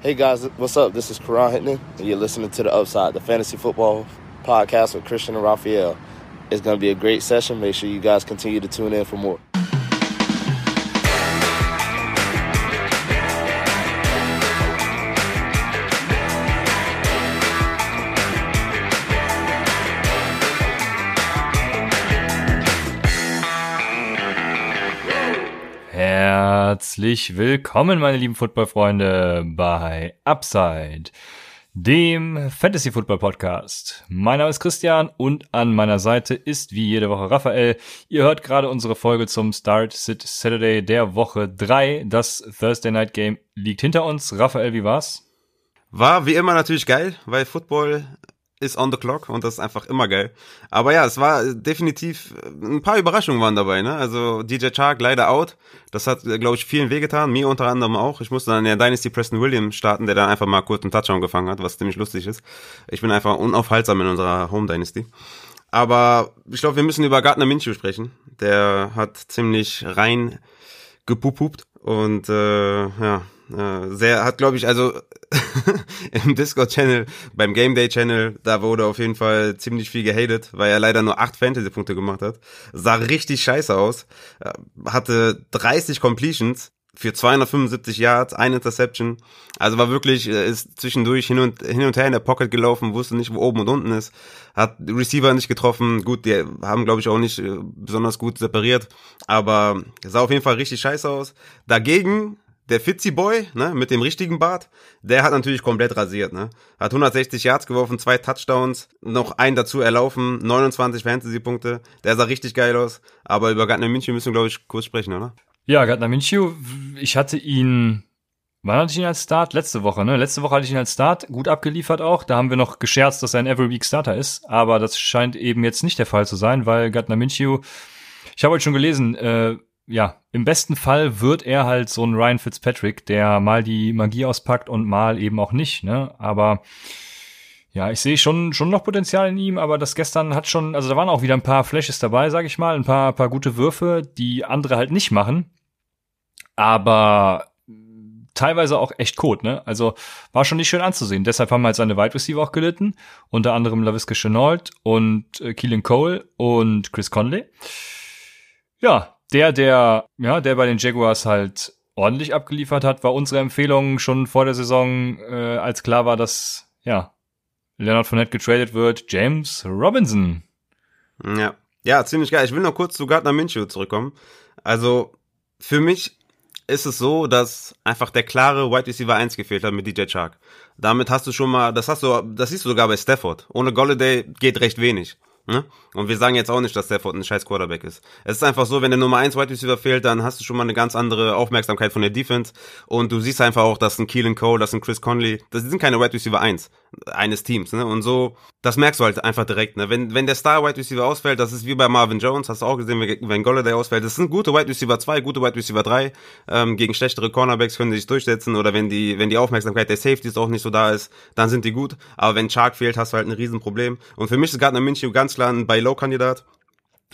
Hey guys, what's up? This is Karan Hittman, and you're listening to The Upside, the fantasy football podcast with Christian and Raphael. It's going to be a great session. Make sure you guys continue to tune in for more. Herzlich willkommen, meine lieben Footballfreunde, bei Upside, dem Fantasy Football Podcast. Mein Name ist Christian und an meiner Seite ist wie jede Woche Raphael. Ihr hört gerade unsere Folge zum Start Sit Saturday der Woche 3. Das Thursday Night Game liegt hinter uns. Raphael, wie war's? War wie immer natürlich geil, weil Football ist on the clock und das ist einfach immer geil. Aber ja, es war definitiv, ein paar Überraschungen waren dabei, ne? Also DJ Chark leider out. Das hat, glaube ich, vielen wehgetan, mir unter anderem auch. Ich musste dann in der Dynasty Preston Williams starten, der dann einfach mal kurz einen Touchdown gefangen hat, was ziemlich lustig ist. Ich bin einfach unaufhaltsam in unserer Home Dynasty. Aber ich glaube, wir müssen über Gardner Minshew sprechen. Der hat ziemlich rein gepupupt und äh, ja, äh, sehr, hat glaube ich, also im Discord-Channel, beim Game Day-Channel, da wurde auf jeden Fall ziemlich viel gehatet, weil er leider nur acht Fantasy-Punkte gemacht hat. Sah richtig scheiße aus. Äh, hatte 30 Completions für 275 Yards, ein Interception. Also war wirklich, äh, ist zwischendurch hin und, hin und her in der Pocket gelaufen, wusste nicht, wo oben und unten ist. Hat Receiver nicht getroffen. Gut, die haben, glaube ich, auch nicht besonders gut separiert. Aber sah auf jeden Fall richtig scheiße aus. Dagegen der Fitzy Boy, ne, mit dem richtigen Bart, der hat natürlich komplett rasiert, ne. Hat 160 Yards geworfen, zwei Touchdowns, noch einen dazu erlaufen, 29 Fantasy-Punkte. Der sah richtig geil aus. Aber über Gardner Minshew müssen wir, glaube ich, kurz sprechen, oder? Ja, Gardner Minshew, ich hatte ihn, wann hatte ich ihn als Start? Letzte Woche, ne? Letzte Woche hatte ich ihn als Start, gut abgeliefert auch. Da haben wir noch gescherzt, dass er ein Every Week Starter ist. Aber das scheint eben jetzt nicht der Fall zu sein, weil Gardner Minshew, ich habe heute schon gelesen, äh, ja, im besten Fall wird er halt so ein Ryan Fitzpatrick, der mal die Magie auspackt und mal eben auch nicht, ne? Aber ja, ich sehe schon schon noch Potenzial in ihm, aber das gestern hat schon, also da waren auch wieder ein paar Flashes dabei, sag ich mal, ein paar paar gute Würfe, die andere halt nicht machen. Aber teilweise auch echt Code, ne? Also war schon nicht schön anzusehen. Deshalb haben halt seine Wide Receiver auch gelitten, unter anderem LaVisca Chenault und äh, Keelan Cole und Chris Conley. Ja, der, der, ja, der bei den Jaguars halt ordentlich abgeliefert hat, war unsere Empfehlung schon vor der Saison, äh, als klar war, dass, ja, Leonard Fournette getradet wird, James Robinson. Ja. Ja, ziemlich geil. Ich will noch kurz zu Gardner Minshew zurückkommen. Also, für mich ist es so, dass einfach der klare Wide Receiver 1 gefehlt hat mit DJ Chark. Damit hast du schon mal, das hast du, das siehst du sogar bei Stafford. Ohne Golladay geht recht wenig. Ne? Und wir sagen jetzt auch nicht, dass Stafford ein scheiß Quarterback ist. Es ist einfach so, wenn der Nummer 1 Wide Receiver fehlt, dann hast du schon mal eine ganz andere Aufmerksamkeit von der Defense. Und du siehst einfach auch, dass ein Keelan Cole, dass ein Chris Conley, das sind keine Wide Receiver 1 eines Teams. Ne? Und so, das merkst du halt einfach direkt. Ne? Wenn, wenn der Star Wide Receiver ausfällt, das ist wie bei Marvin Jones, hast du auch gesehen, wenn Golladay ausfällt. Das sind gute Wide Receiver 2, gute Wide Receiver 3. Ähm, gegen schlechtere Cornerbacks können sie sich durchsetzen. Oder wenn die, wenn die Aufmerksamkeit der Safeties auch nicht so da ist, dann sind die gut. Aber wenn Chark fehlt, hast du halt ein Riesenproblem. Und für mich ist Gardner Minshew ganz klar ein Buy-Low-Kandidat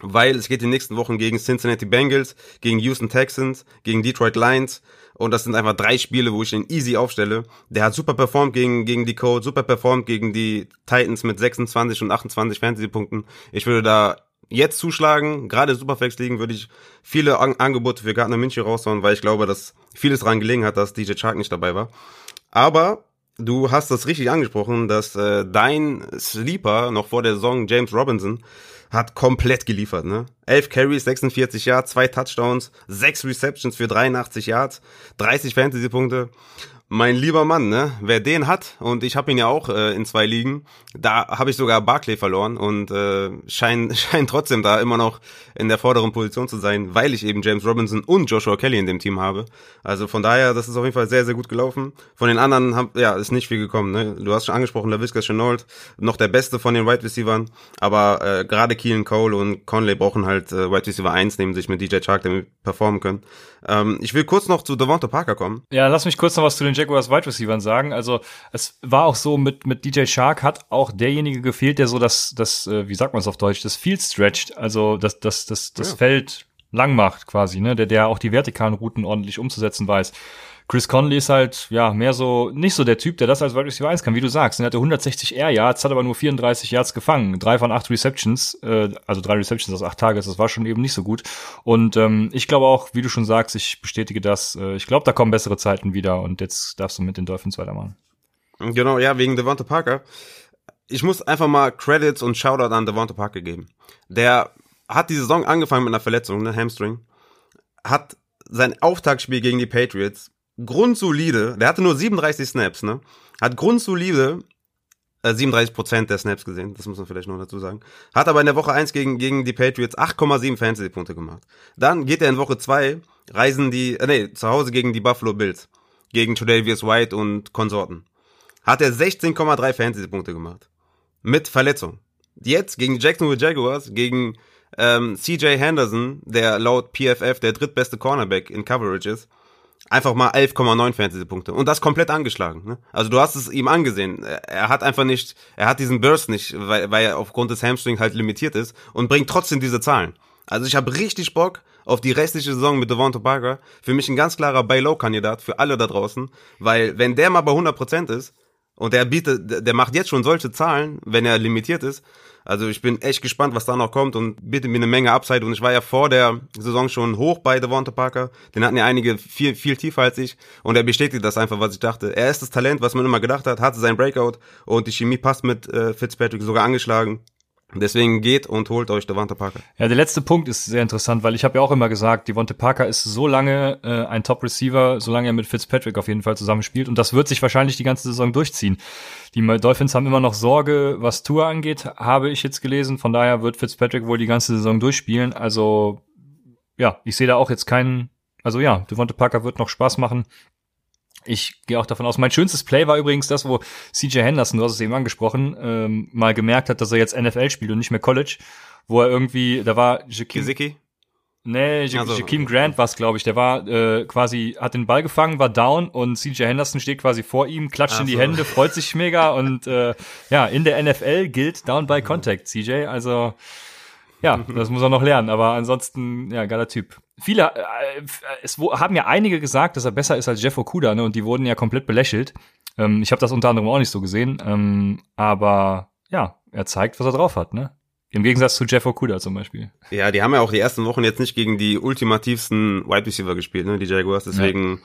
weil es geht in den nächsten Wochen gegen Cincinnati Bengals, gegen Houston Texans, gegen Detroit Lions und das sind einfach drei Spiele, wo ich ihn easy aufstelle. Der hat super performt gegen, gegen die Code, super performt gegen die Titans mit 26 und 28 Fantasy-Punkten. Ich würde da jetzt zuschlagen, gerade Superflex liegen, würde ich viele An Angebote für Gardner Minshew raushauen, weil ich glaube, dass vieles daran gelegen hat, dass DJ Chark nicht dabei war. Aber du hast das richtig angesprochen, dass äh, dein Sleeper noch vor der Saison James Robinson hat komplett geliefert, ne? 11 Carries, 46 Yards, zwei Touchdowns, 6 Receptions für 83 Yards, 30 Fantasy-Punkte. Mein lieber Mann, ne? Wer den hat, und ich habe ihn ja auch äh, in zwei Ligen, da habe ich sogar Barclay verloren und äh, scheint schein trotzdem da immer noch in der vorderen Position zu sein, weil ich eben James Robinson und Joshua Kelly in dem Team habe. Also von daher, das ist auf jeden Fall sehr, sehr gut gelaufen. Von den anderen hab, ja, ist nicht viel gekommen. Ne? Du hast schon angesprochen, der Visca Chenault, noch der beste von den Wide Receivers, aber äh, gerade Keelan Cole und Conley brauchen halt äh, Wide Receiver 1 neben sich mit DJ Chark, damit performen können. Ähm, ich will kurz noch zu Devonta Parker kommen. Ja, lass mich kurz noch was zu den Jaguars Wide Receivers sagen. Also es war auch so mit mit DJ Shark hat auch derjenige gefehlt, der so das das äh, wie sagt man es auf Deutsch, das Field stretched, also das das das das ja. Feld lang macht quasi, ne, der der auch die vertikalen Routen ordentlich umzusetzen weiß. Chris Conley ist halt, ja, mehr so, nicht so der Typ, der das als Wide Receiver 1 kann, wie du sagst. Er hatte 160 Air Yards, hat aber nur 34 Yards gefangen. Drei von acht Receptions, äh, also drei Receptions aus acht Tages, das war schon eben nicht so gut. Und ähm, ich glaube auch, wie du schon sagst, ich bestätige das, äh, ich glaube, da kommen bessere Zeiten wieder und jetzt darfst du mit den Dolphins weitermachen. Genau, ja, wegen Devonta Parker. Ich muss einfach mal Credits und Shoutout an Devonta Parker geben. Der hat die Saison angefangen mit einer Verletzung, ne, Hamstring. Hat sein Auftaktspiel gegen die Patriots grundsolide, der hatte nur 37 Snaps, ne? Hat grundsolide äh, 37 Prozent der Snaps gesehen, das muss man vielleicht noch dazu sagen. Hat aber in der Woche 1 gegen, gegen die Patriots 8,7 Fantasy-Punkte gemacht. Dann geht er in Woche 2, reisen die, äh, nee, zu Hause gegen die Buffalo Bills. Gegen Tredavious White und Konsorten. Hat er 16,3 Fantasy-Punkte gemacht. Mit Verletzung. Jetzt gegen Jacksonville Jaguars, gegen ähm, CJ Henderson, der laut PFF der drittbeste Cornerback in Coverage ist, einfach mal 11,9 Fantasy-Punkte. Und das komplett angeschlagen. Ne? Also du hast es ihm angesehen. Er hat einfach nicht, er hat diesen Burst nicht, weil, weil er aufgrund des Hamstring halt limitiert ist und bringt trotzdem diese Zahlen. Also ich habe richtig Bock auf die restliche Saison mit Devonta Parker. Für mich ein ganz klarer Buy-Low-Kandidat für alle da draußen, weil wenn der mal bei 100% ist und der bietet, der macht jetzt schon solche Zahlen, wenn er limitiert ist, also ich bin echt gespannt, was da noch kommt und bitte mir eine Menge Upside. Und ich war ja vor der Saison schon hoch bei Devonta Parker. Den hatten ja einige viel, viel tiefer als ich. Und er bestätigt das einfach, was ich dachte. Er ist das Talent, was man immer gedacht hat, hatte sein Breakout und die Chemie passt mit äh, Fitzpatrick sogar angeschlagen. Deswegen geht und holt euch Devonta Parker. Ja, der letzte Punkt ist sehr interessant, weil ich habe ja auch immer gesagt, Devonta Parker ist so lange äh, ein Top-Receiver, solange er mit Fitzpatrick auf jeden Fall zusammenspielt. Und das wird sich wahrscheinlich die ganze Saison durchziehen. Die Dolphins haben immer noch Sorge, was Tour angeht, habe ich jetzt gelesen. Von daher wird Fitzpatrick wohl die ganze Saison durchspielen. Also ja, ich sehe da auch jetzt keinen. Also ja, Devonta Parker wird noch Spaß machen. Ich gehe auch davon aus. Mein schönstes Play war übrigens das, wo CJ Henderson, du hast es eben angesprochen, ähm, mal gemerkt hat, dass er jetzt NFL spielt und nicht mehr College, wo er irgendwie, da war Jakim, Nee, ja, also, Grant war es, glaube ich. Der war äh, quasi, hat den Ball gefangen, war down und CJ Henderson steht quasi vor ihm, klatscht in die Hände, freut sich mega und äh, ja, in der NFL gilt Down by Contact, CJ. Also ja, das muss er noch lernen, aber ansonsten, ja, geiler Typ. Viele, äh, es haben ja einige gesagt, dass er besser ist als Jeff Okuda, ne, und die wurden ja komplett belächelt. Ähm, ich habe das unter anderem auch nicht so gesehen, ähm, aber ja, er zeigt, was er drauf hat, ne? Im Gegensatz zu Jeff Okuda zum Beispiel. Ja, die haben ja auch die ersten Wochen jetzt nicht gegen die ultimativsten Wide Receiver gespielt, ne, die Jaguars, deswegen...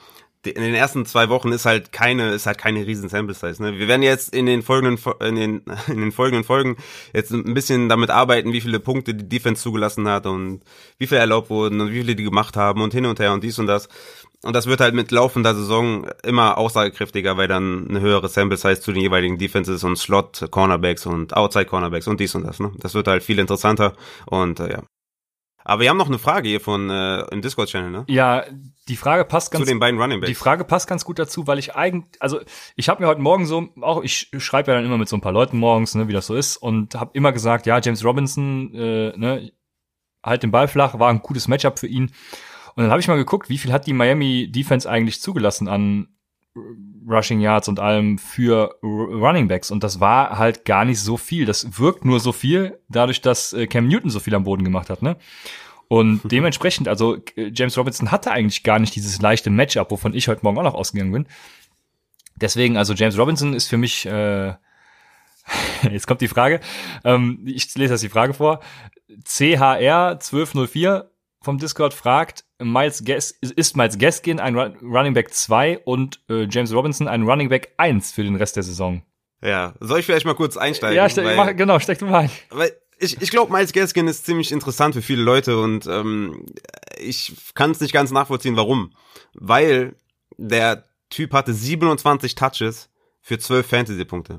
In den ersten zwei Wochen ist halt keine, ist halt keine riesen Sample Size. Ne? Wir werden jetzt in den folgenden, in den, in den folgenden Folgen jetzt ein bisschen damit arbeiten, wie viele Punkte die Defense zugelassen hat und wie viele erlaubt wurden und wie viele die gemacht haben und hin und her und dies und das. Und das wird halt mit laufender Saison immer aussagekräftiger, weil dann eine höhere Sample Size zu den jeweiligen Defenses und Slot Cornerbacks und Outside Cornerbacks und dies und das. Ne? Das wird halt viel interessanter und äh, ja, aber wir haben noch eine Frage hier von äh, im Discord-Channel, ne? Ja, die Frage passt ganz zu den beiden Running Backs. Die Frage passt ganz gut dazu, weil ich eigentlich, also ich habe mir heute Morgen so, auch ich schreibe ja dann immer mit so ein paar Leuten morgens, ne, wie das so ist, und habe immer gesagt, ja, James Robinson, äh, ne, halt den Ball flach, war ein gutes Matchup für ihn. Und dann habe ich mal geguckt, wie viel hat die Miami Defense eigentlich zugelassen an Rushing Yards und allem für Running Backs und das war halt gar nicht so viel. Das wirkt nur so viel, dadurch, dass äh, Cam Newton so viel am Boden gemacht hat, ne? Und dementsprechend, also äh, James Robinson hatte eigentlich gar nicht dieses leichte Matchup, wovon ich heute Morgen auch noch ausgegangen bin. Deswegen, also James Robinson ist für mich, äh, jetzt kommt die Frage, ähm, ich lese das die Frage vor. CHR 1204 vom Discord fragt, Miles Gas ist Miles Gaskin ein Running Back 2 und äh, James Robinson ein Running Back 1 für den Rest der Saison. Ja, soll ich vielleicht mal kurz einsteigen? Ja, steck, weil, mach, genau, steck du mal ein. Weil ich, ich glaube, Miles Gaskin ist ziemlich interessant für viele Leute und ähm, ich kann es nicht ganz nachvollziehen, warum. Weil der Typ hatte 27 Touches für 12 Fantasy-Punkte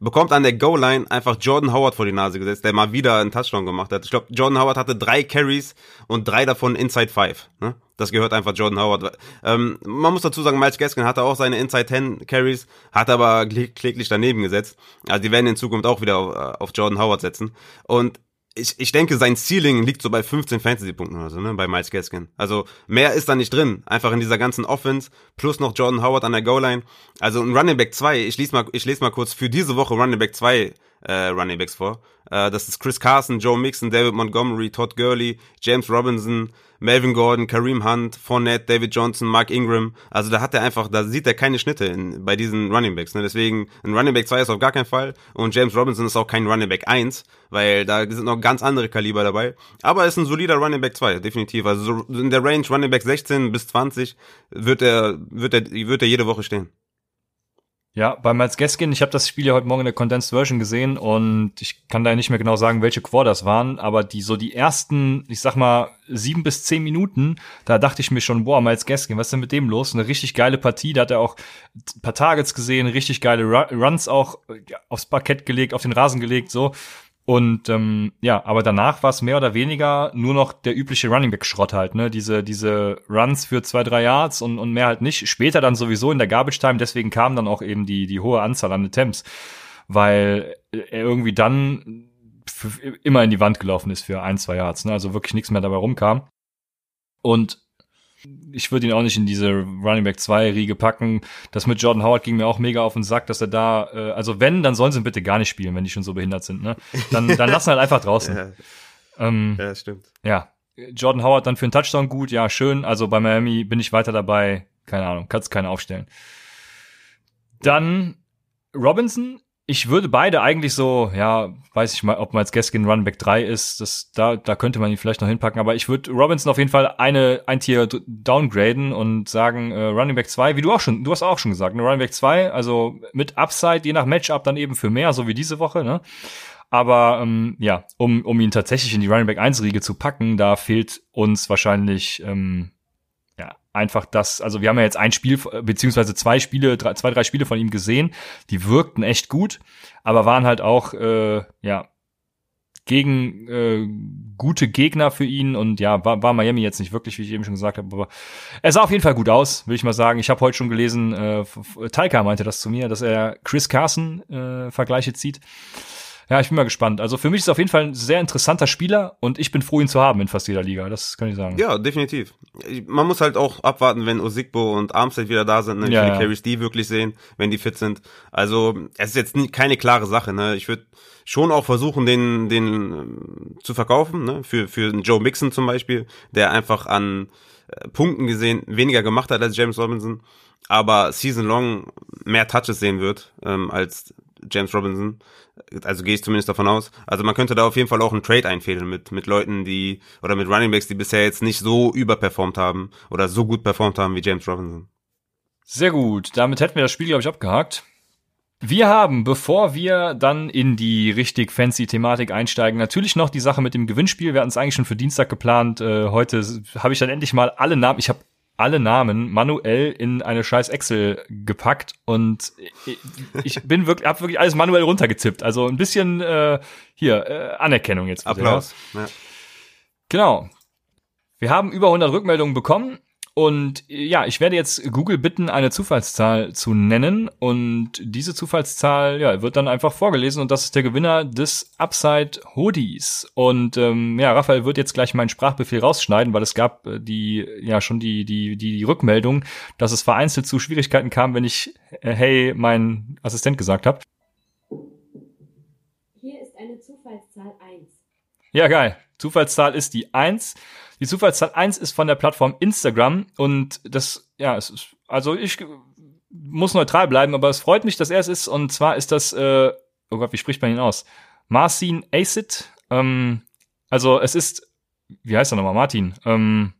bekommt an der Goal-Line einfach Jordan Howard vor die Nase gesetzt, der mal wieder einen Touchdown gemacht hat. Ich glaube, Jordan Howard hatte drei Carries und drei davon Inside Five. Ne? Das gehört einfach Jordan Howard. Ähm, man muss dazu sagen, Miles Gaskin hatte auch seine Inside 10 Carries, hat aber kläglich daneben gesetzt. Also die werden in Zukunft auch wieder auf, äh, auf Jordan Howard setzen. Und ich, ich denke, sein Ceiling liegt so bei 15 Fantasy-Punkten oder so, ne, bei Miles Gaskin. Also mehr ist da nicht drin. Einfach in dieser ganzen Offense, plus noch Jordan Howard an der Goal-Line. Also ein Running Back 2, ich lese mal, ich lese mal kurz für diese Woche Running Back 2 äh, Running Backs vor. Äh, das ist Chris Carson, Joe Mixon, David Montgomery, Todd Gurley, James Robinson, Melvin Gordon, Kareem Hunt, Fournette, David Johnson, Mark Ingram. Also da hat er einfach, da sieht er keine Schnitte in, bei diesen Running Backs. Ne? Deswegen, ein Running Back 2 ist auf gar keinen Fall und James Robinson ist auch kein Running Back 1, weil da sind noch ganz andere Kaliber dabei. Aber er ist ein solider Running Back 2, definitiv. Also so in der Range Running Back 16 bis 20 wird er, wird er, wird er jede Woche stehen. Ja, bei Miles Gaskin, ich habe das Spiel ja heute Morgen in der Condensed Version gesehen und ich kann da nicht mehr genau sagen, welche Quarters waren, aber die so die ersten, ich sag mal, sieben bis zehn Minuten, da dachte ich mir schon, boah, Miles Gaskin, was ist denn mit dem los? Eine richtig geile Partie, da hat er auch ein paar Targets gesehen, richtig geile Runs auch aufs Parkett gelegt, auf den Rasen gelegt, so. Und ähm, ja, aber danach war es mehr oder weniger nur noch der übliche Running Back Schrott halt, ne? Diese diese Runs für zwei drei Yards und und mehr halt nicht. Später dann sowieso in der Garbage Time. Deswegen kam dann auch eben die die hohe Anzahl an Attempts, weil er irgendwie dann immer in die Wand gelaufen ist für ein zwei Yards, ne? Also wirklich nichts mehr dabei rumkam. Und ich würde ihn auch nicht in diese Running Back 2 Riege packen. Das mit Jordan Howard ging mir auch mega auf den Sack, dass er da, äh, also wenn, dann sollen sie ihn bitte gar nicht spielen, wenn die schon so behindert sind, ne? Dann, dann lassen halt einfach draußen. Ja, Ähm, ja stimmt. ja. Jordan Howard dann für einen Touchdown gut, ja, schön. Also bei Miami bin ich weiter dabei. Keine Ahnung, kannst keine aufstellen. Dann Robinson. Ich würde beide eigentlich so, ja, weiß ich mal, ob man als Gaskin Runback 3 ist, das, da, da könnte man ihn vielleicht noch hinpacken, aber ich würde Robinson auf jeden Fall eine, ein Tier downgraden und sagen, äh, Running Back 2, wie du auch schon, du hast auch schon gesagt, ne, Running Back 2, also mit Upside, je nach Matchup dann eben für mehr, so wie diese Woche, ne? Aber ähm, ja, um, um ihn tatsächlich in die Running Back 1 Riege zu packen, da fehlt uns wahrscheinlich ähm, einfach das. Also wir haben ja jetzt ein Spiel beziehungsweise zwei Spiele, drei, zwei drei Spiele von ihm gesehen, die wirkten echt gut, aber waren halt auch äh, ja gegen äh, gute Gegner für ihn und ja, war, war Miami jetzt nicht wirklich, wie ich eben schon gesagt habe, aber er sah auf jeden Fall gut aus, will ich mal sagen. Ich habe heute schon gelesen, äh, Taika meinte das zu mir, dass er Chris Carson äh, Vergleiche zieht. Ja, ich bin mal gespannt. Also für mich ist auf jeden Fall ein sehr interessanter Spieler und ich bin froh, ihn zu haben in fast jeder Liga. Das kann ich sagen. Ja, definitiv. Man muss halt auch abwarten, wenn Osigbo und Armstead wieder da sind, ne? Ja, Ja, Carries die wirklich sehen, wenn die fit sind. Also es ist jetzt nie, keine klare Sache. Ne? Ich würde schon auch versuchen, den, den ähm, zu verkaufen, ne? für, für Joe Mixon zum Beispiel, der einfach an äh, Punkten gesehen weniger gemacht hat als James Robinson, aber season long mehr Touches sehen wird ähm, als James Robinson. Also gehe ich zumindest davon aus. Also man könnte da auf jeden Fall auch einen Trade einfädeln mit, mit Leuten, die, oder mit Runningbacks, die bisher jetzt nicht so überperformt haben oder so gut performt haben wie James Robinson. Sehr gut. Damit hätten wir das Spiel, glaube ich, abgehakt. Wir haben, bevor wir dann in die richtig fancy Thematik einsteigen, natürlich noch die Sache mit dem Gewinnspiel. Wir hatten es eigentlich schon für Dienstag geplant. Äh, heute habe ich dann endlich mal alle Namen. Ich habe alle Namen manuell in eine scheiß Excel gepackt und ich, bin wirklich, habe wirklich alles manuell runtergetippt. Also ein bisschen äh, hier äh, Anerkennung jetzt. bitte, Applaus. Ja. Genau. Wir haben über 100 Rückmeldungen bekommen und äh, ja, ich werde jetzt Google bitten, eine Zufallszahl zu nennen und diese Zufallszahl ja, wird dann einfach vorgelesen und das ist der Gewinner des Upside Hoodies. Und ähm, ja, Raphael wird jetzt gleich meinen Sprachbefehl rausschneiden, weil es gab äh, die ja schon die die die, die Rückmeldung, dass es vereinzelt zu Schwierigkeiten kam, wenn ich äh, hey mein Assistent gesagt habe. Hier ist eine Zufallszahl 1. Ja, geil. Zufallszahl ist die 1. Die Zufallszahl 1 ist von der Plattform Instagram und das, ja, es ist, also ich muss neutral bleiben, aber es freut mich, dass er es ist und zwar ist das, äh, oh Gott, wie spricht man ihn aus? Marcin Acid, ähm, also es ist, wie heißt er nochmal, Martin? Ähm,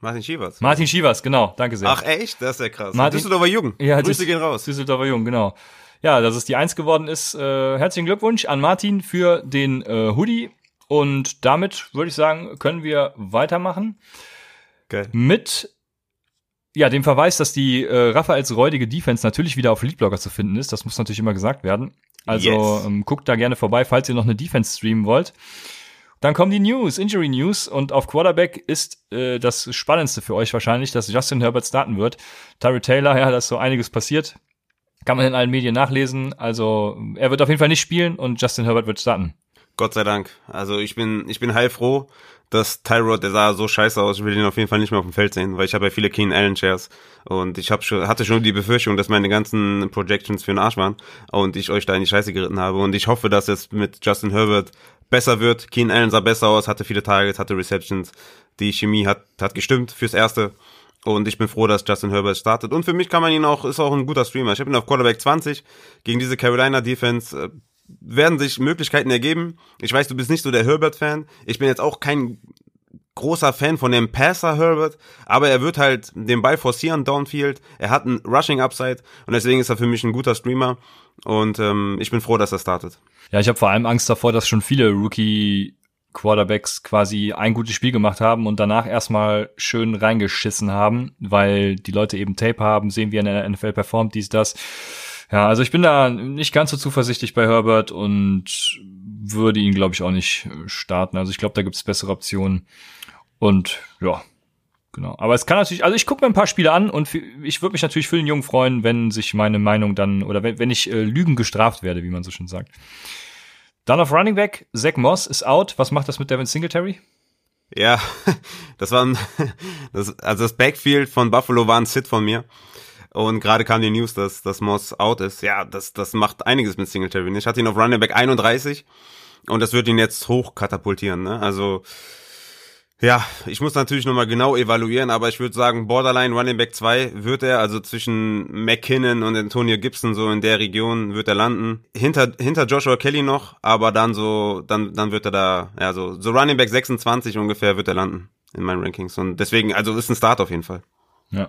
Martin Schievers. Martin Schivas, genau, danke sehr. Ach echt? Das ist ja krass. Martin- Düsseldorfer Jugend. Ja, Grüße gehen raus. Düsseldorfer Jung, genau. Ja, dass es die Eins geworden ist. Äh, herzlichen Glückwunsch an Martin für den äh, Hoodie. Und damit würde ich sagen, können wir weitermachen Geil. mit ja, dem Verweis, dass die äh, Raphaels räudige Defense natürlich wieder auf Leadblogger zu finden ist. Das muss natürlich immer gesagt werden. Also Yes. ähm, guckt da gerne vorbei, falls ihr noch eine Defense streamen wollt. Dann kommen die News, Injury News und auf Quarterback ist äh, das Spannendste für euch wahrscheinlich, dass Justin Herbert starten wird. Tyree Taylor, ja, da ist so einiges passiert. Kann man in allen Medien nachlesen. Also er wird auf jeden Fall nicht spielen und Justin Herbert wird starten. Gott sei Dank. Also ich bin, ich bin heilfroh, dass Tyrod, der sah so scheiße aus, ich will ihn auf jeden Fall nicht mehr auf dem Feld sehen, weil ich habe ja viele Keen Allen Shares und ich hab schon, hatte schon die Befürchtung, dass meine ganzen Projections für den Arsch waren und ich euch da in die Scheiße geritten habe und ich hoffe, dass es mit Justin Herbert besser wird. Keen Allen sah besser aus, hatte viele Targets, hatte Receptions, die Chemie hat, hat gestimmt fürs Erste. Und ich bin froh, dass Justin Herbert startet. Und für mich kann man ihn auch, ist auch ein guter Streamer. Ich habe ihn auf Quarterback 20 gegen diese Carolina Defense. Werden sich Möglichkeiten ergeben. Ich weiß, du bist nicht so der Herbert-Fan. Ich bin jetzt auch kein großer Fan von dem Passer Herbert, aber er wird halt den Ball forcieren downfield. Er hat einen Rushing Upside und deswegen ist er für mich ein guter Streamer und ähm, ich bin froh, dass er startet. Ja, ich habe vor allem Angst davor, dass schon viele Rookie Quarterbacks quasi ein gutes Spiel gemacht haben und danach erstmal schön reingeschissen haben, weil die Leute eben Tape haben, sehen, wie er in der NFL performt, dies, das. Ja, also ich bin da nicht ganz so zuversichtlich bei Herbert und würde ihn, glaube ich, auch nicht äh, starten. Also ich glaube, da gibt es bessere Optionen. Und ja, genau. Aber es kann natürlich, also ich gucke mir ein paar Spiele an und ich würde mich natürlich für den Jungen freuen, wenn sich meine Meinung dann, oder wenn, wenn ich äh, Lügen gestraft werde, wie man so schön sagt. Dann auf Running Back, Zach Moss ist out. Was macht das mit Devin Singletary? Ja, das war ein, das, also das Backfield von Buffalo war ein Sit von mir. Und gerade kam die News, dass, dass Moss out ist. Ja, das, das macht einiges mit Singletary. Ich hatte ihn auf Running Back 31 und das wird ihn jetzt hoch katapultieren. Ne? Also ja, ich muss natürlich nochmal genau evaluieren, aber ich würde sagen, Borderline Running Back 2 wird er, also zwischen McKinnon und Antonio Gibson, so in der Region wird er landen. Hinter, hinter Joshua Kelly noch, aber dann so, dann, dann wird er da, ja, so, so Running Back 26 ungefähr wird er landen in meinen Rankings. Und deswegen, also ist ein Start auf jeden Fall. Ja,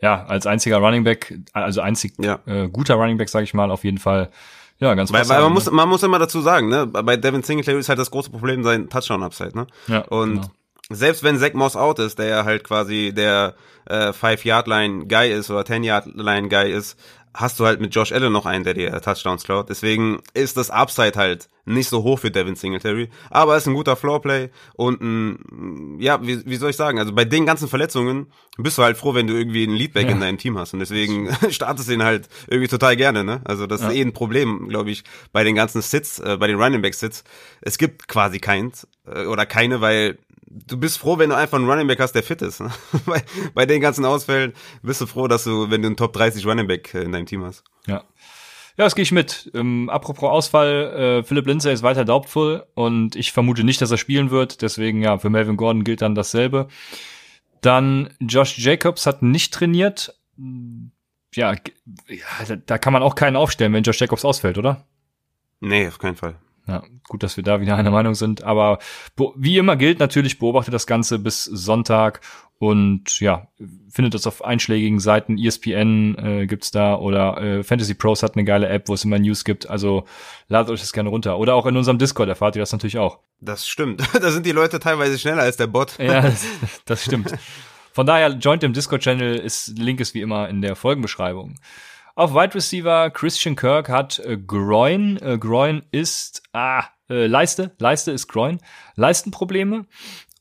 ja, als einziger Running Back, also einzig ja. äh, guter Running Back, sage ich mal, auf jeden Fall. Ja, ganz weil, weil man ne? muss man muss immer dazu sagen, ne, bei Devin Singletary ist halt das große Problem sein Touchdown Upside, ne? Ja, und genau. selbst wenn Zach Moss out ist, der ja halt quasi der äh, Five Yard Line Guy ist oder Ten Yard Line Guy ist, hast du halt mit Josh Allen noch einen, der dir Touchdowns klaut. Deswegen ist das Upside halt nicht so hoch für Devin Singletary. Aber er ist ein guter Floorplay und ein, ja, wie, wie soll ich sagen, also bei den ganzen Verletzungen bist du halt froh, wenn du irgendwie einen Leadback ja. in deinem Team hast. Und deswegen startest du ihn halt irgendwie total gerne, ne? Also das ja. ist eh ein Problem, glaube ich, bei den ganzen Sits, äh, bei den Running Back Sits. Es gibt quasi keins äh, oder keine, weil du bist froh, wenn du einfach einen Running Back hast, der fit ist. Ne? bei, bei den ganzen Ausfällen bist du froh, dass du, wenn du einen Top 30 Running Back äh, in deinem Team hast. Ja. Ja, das gehe ich mit. Ähm, apropos Ausfall, äh, Philipp Lindsay ist weiter doubtful und ich vermute nicht, dass er spielen wird. Deswegen, ja, für Melvin Gordon gilt dann dasselbe. Dann Josh Jacobs hat nicht trainiert. Ja, ja da kann man auch keinen aufstellen, wenn Josh Jacobs ausfällt, oder? Nee, auf keinen Fall. Ja, gut, dass wir da wieder einer Meinung sind. Aber wie immer gilt natürlich, beobachtet das Ganze bis Sonntag und ja, findet das auf einschlägigen Seiten. ESPN äh, gibt's da oder äh, Fantasy Pros hat eine geile App, wo es immer News gibt. Also ladet euch das gerne runter. Oder auch in unserem Discord erfahrt ihr das natürlich auch. Das stimmt. da sind die Leute teilweise schneller als der Bot. ja, das, das stimmt. Von daher, joint im Discord-Channel, ist Link ist wie immer in der Folgenbeschreibung. Auf Wide Receiver Christian Kirk hat äh, Groin. Äh, Groin ist ah, äh, Leiste. Leiste ist Groin. Leistenprobleme.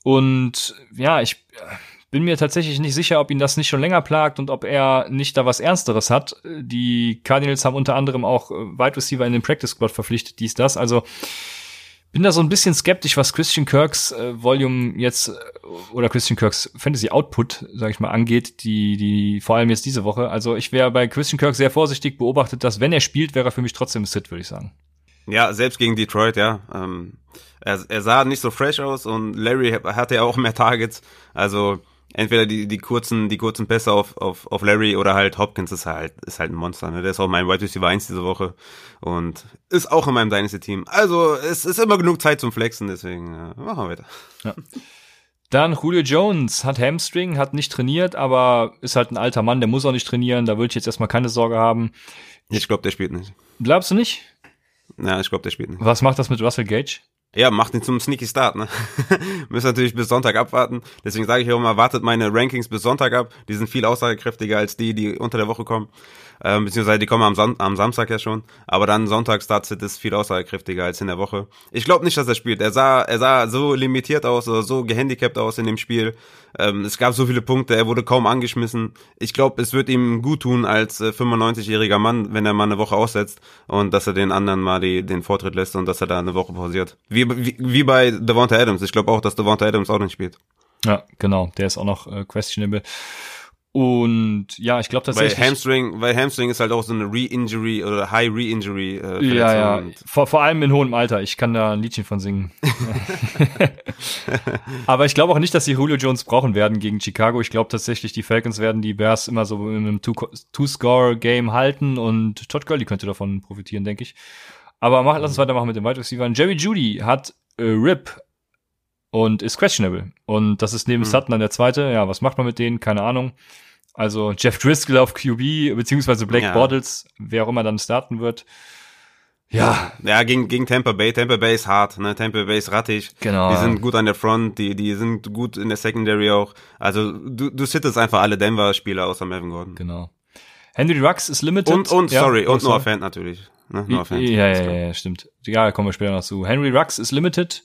Und ja, ich äh, bin mir tatsächlich nicht sicher, ob ihn das nicht schon länger plagt und ob er nicht da was Ernsteres hat. Die Cardinals haben unter anderem auch äh, Wide Receiver in den Practice Squad verpflichtet, dies, das. Also bin da so ein bisschen skeptisch, was Christian Kirks äh, Volume jetzt äh, oder Christian Kirks Fantasy Output, sag ich mal, angeht, die die vor allem jetzt diese Woche. Also ich wäre bei Christian Kirk sehr vorsichtig beobachtet, dass wenn er spielt, wäre er für mich trotzdem Sit, würde ich sagen. Ja, selbst gegen Detroit, ja. Ähm, er, er sah nicht so fresh aus und Larry hatte ja auch mehr Targets. Also entweder die, die kurzen, die kurzen Pässe auf, auf, auf Larry oder halt Hopkins ist halt, ist halt ein Monster, ne? Der ist auch mein Wide Receiver 1 diese Woche und ist auch in meinem Dynasty-Team. Also, es ist immer genug Zeit zum Flexen, deswegen äh, machen wir weiter. Ja. Dann Julio Jones hat Hamstring, hat nicht trainiert, aber ist halt ein alter Mann, der muss auch nicht trainieren, da würde ich jetzt erstmal keine Sorge haben. Ich glaube, der spielt nicht. Glaubst du nicht? Ja, ich glaube, der spielt nicht. Was macht das mit Russell Gage? Ja, macht ihn zum Sneaky Start, ne? Müssen natürlich bis Sonntag abwarten. Deswegen sage ich auch immer, wartet meine Rankings bis Sonntag ab. Die sind viel aussagekräftiger als die, die unter der Woche kommen. Ähm, beziehungsweise die kommen am, Son am Samstag ja schon. Aber dann Sonntag Startsit ist viel aussagekräftiger als in der Woche. Ich glaube nicht, dass er spielt. Er sah, er sah so limitiert aus oder so gehandicapt aus in dem Spiel. Ähm, es gab so viele Punkte, er wurde kaum angeschmissen. Ich glaube, es wird ihm gut tun als äh, 95-jähriger Mann, wenn er mal eine Woche aussetzt und dass er den anderen mal die, den Vortritt lässt und dass er da eine Woche pausiert. Wie wie, wie, wie bei Devonta Adams. Ich glaube auch, dass Devonta Adams auch nicht spielt. Ja, genau. Der ist auch noch äh, questionable. Und ja, ich glaube Weil tatsächlich. Hamstring, weil Hamstring ist halt auch so eine Re-Injury oder High Re-Injury. Äh, ja, ja. Vor, vor allem in hohem Alter. Ich kann da ein Liedchen von singen. Aber ich glaube auch nicht, dass sie Julio Jones brauchen werden gegen Chicago. Ich glaube tatsächlich, die Falcons werden die Bears immer so in einem Two- Two-Score-Game halten und Todd Gurley könnte davon profitieren, denke ich. Aber mach, lass uns weitermachen mit den Wide Receivers. Jerry Judy hat äh, RIP und ist questionable. Und das ist neben Mhm. Sutton dann der zweite. Ja, was macht man mit denen? Keine Ahnung. Also Jeff Driscoll auf QB, beziehungsweise Blake Ja. Bortles, wer auch immer dann starten wird. Ja, Ja, gegen, gegen Tampa Bay. Tampa Bay ist hart, ne? Tampa Bay ist rattig. Genau. Die sind gut an der Front, die, die sind gut in der Secondary auch. Also du, du sittest einfach alle Denver-Spieler außer Melvin Gordon. Genau. Henry Rux ist limited. Und, und, Ja, sorry, und. Noah Fant natürlich. Ne? Ja, Noah Fant. ja, ja, klar. ja, stimmt. Ja, kommen wir später noch zu. Henry Rux ist limited.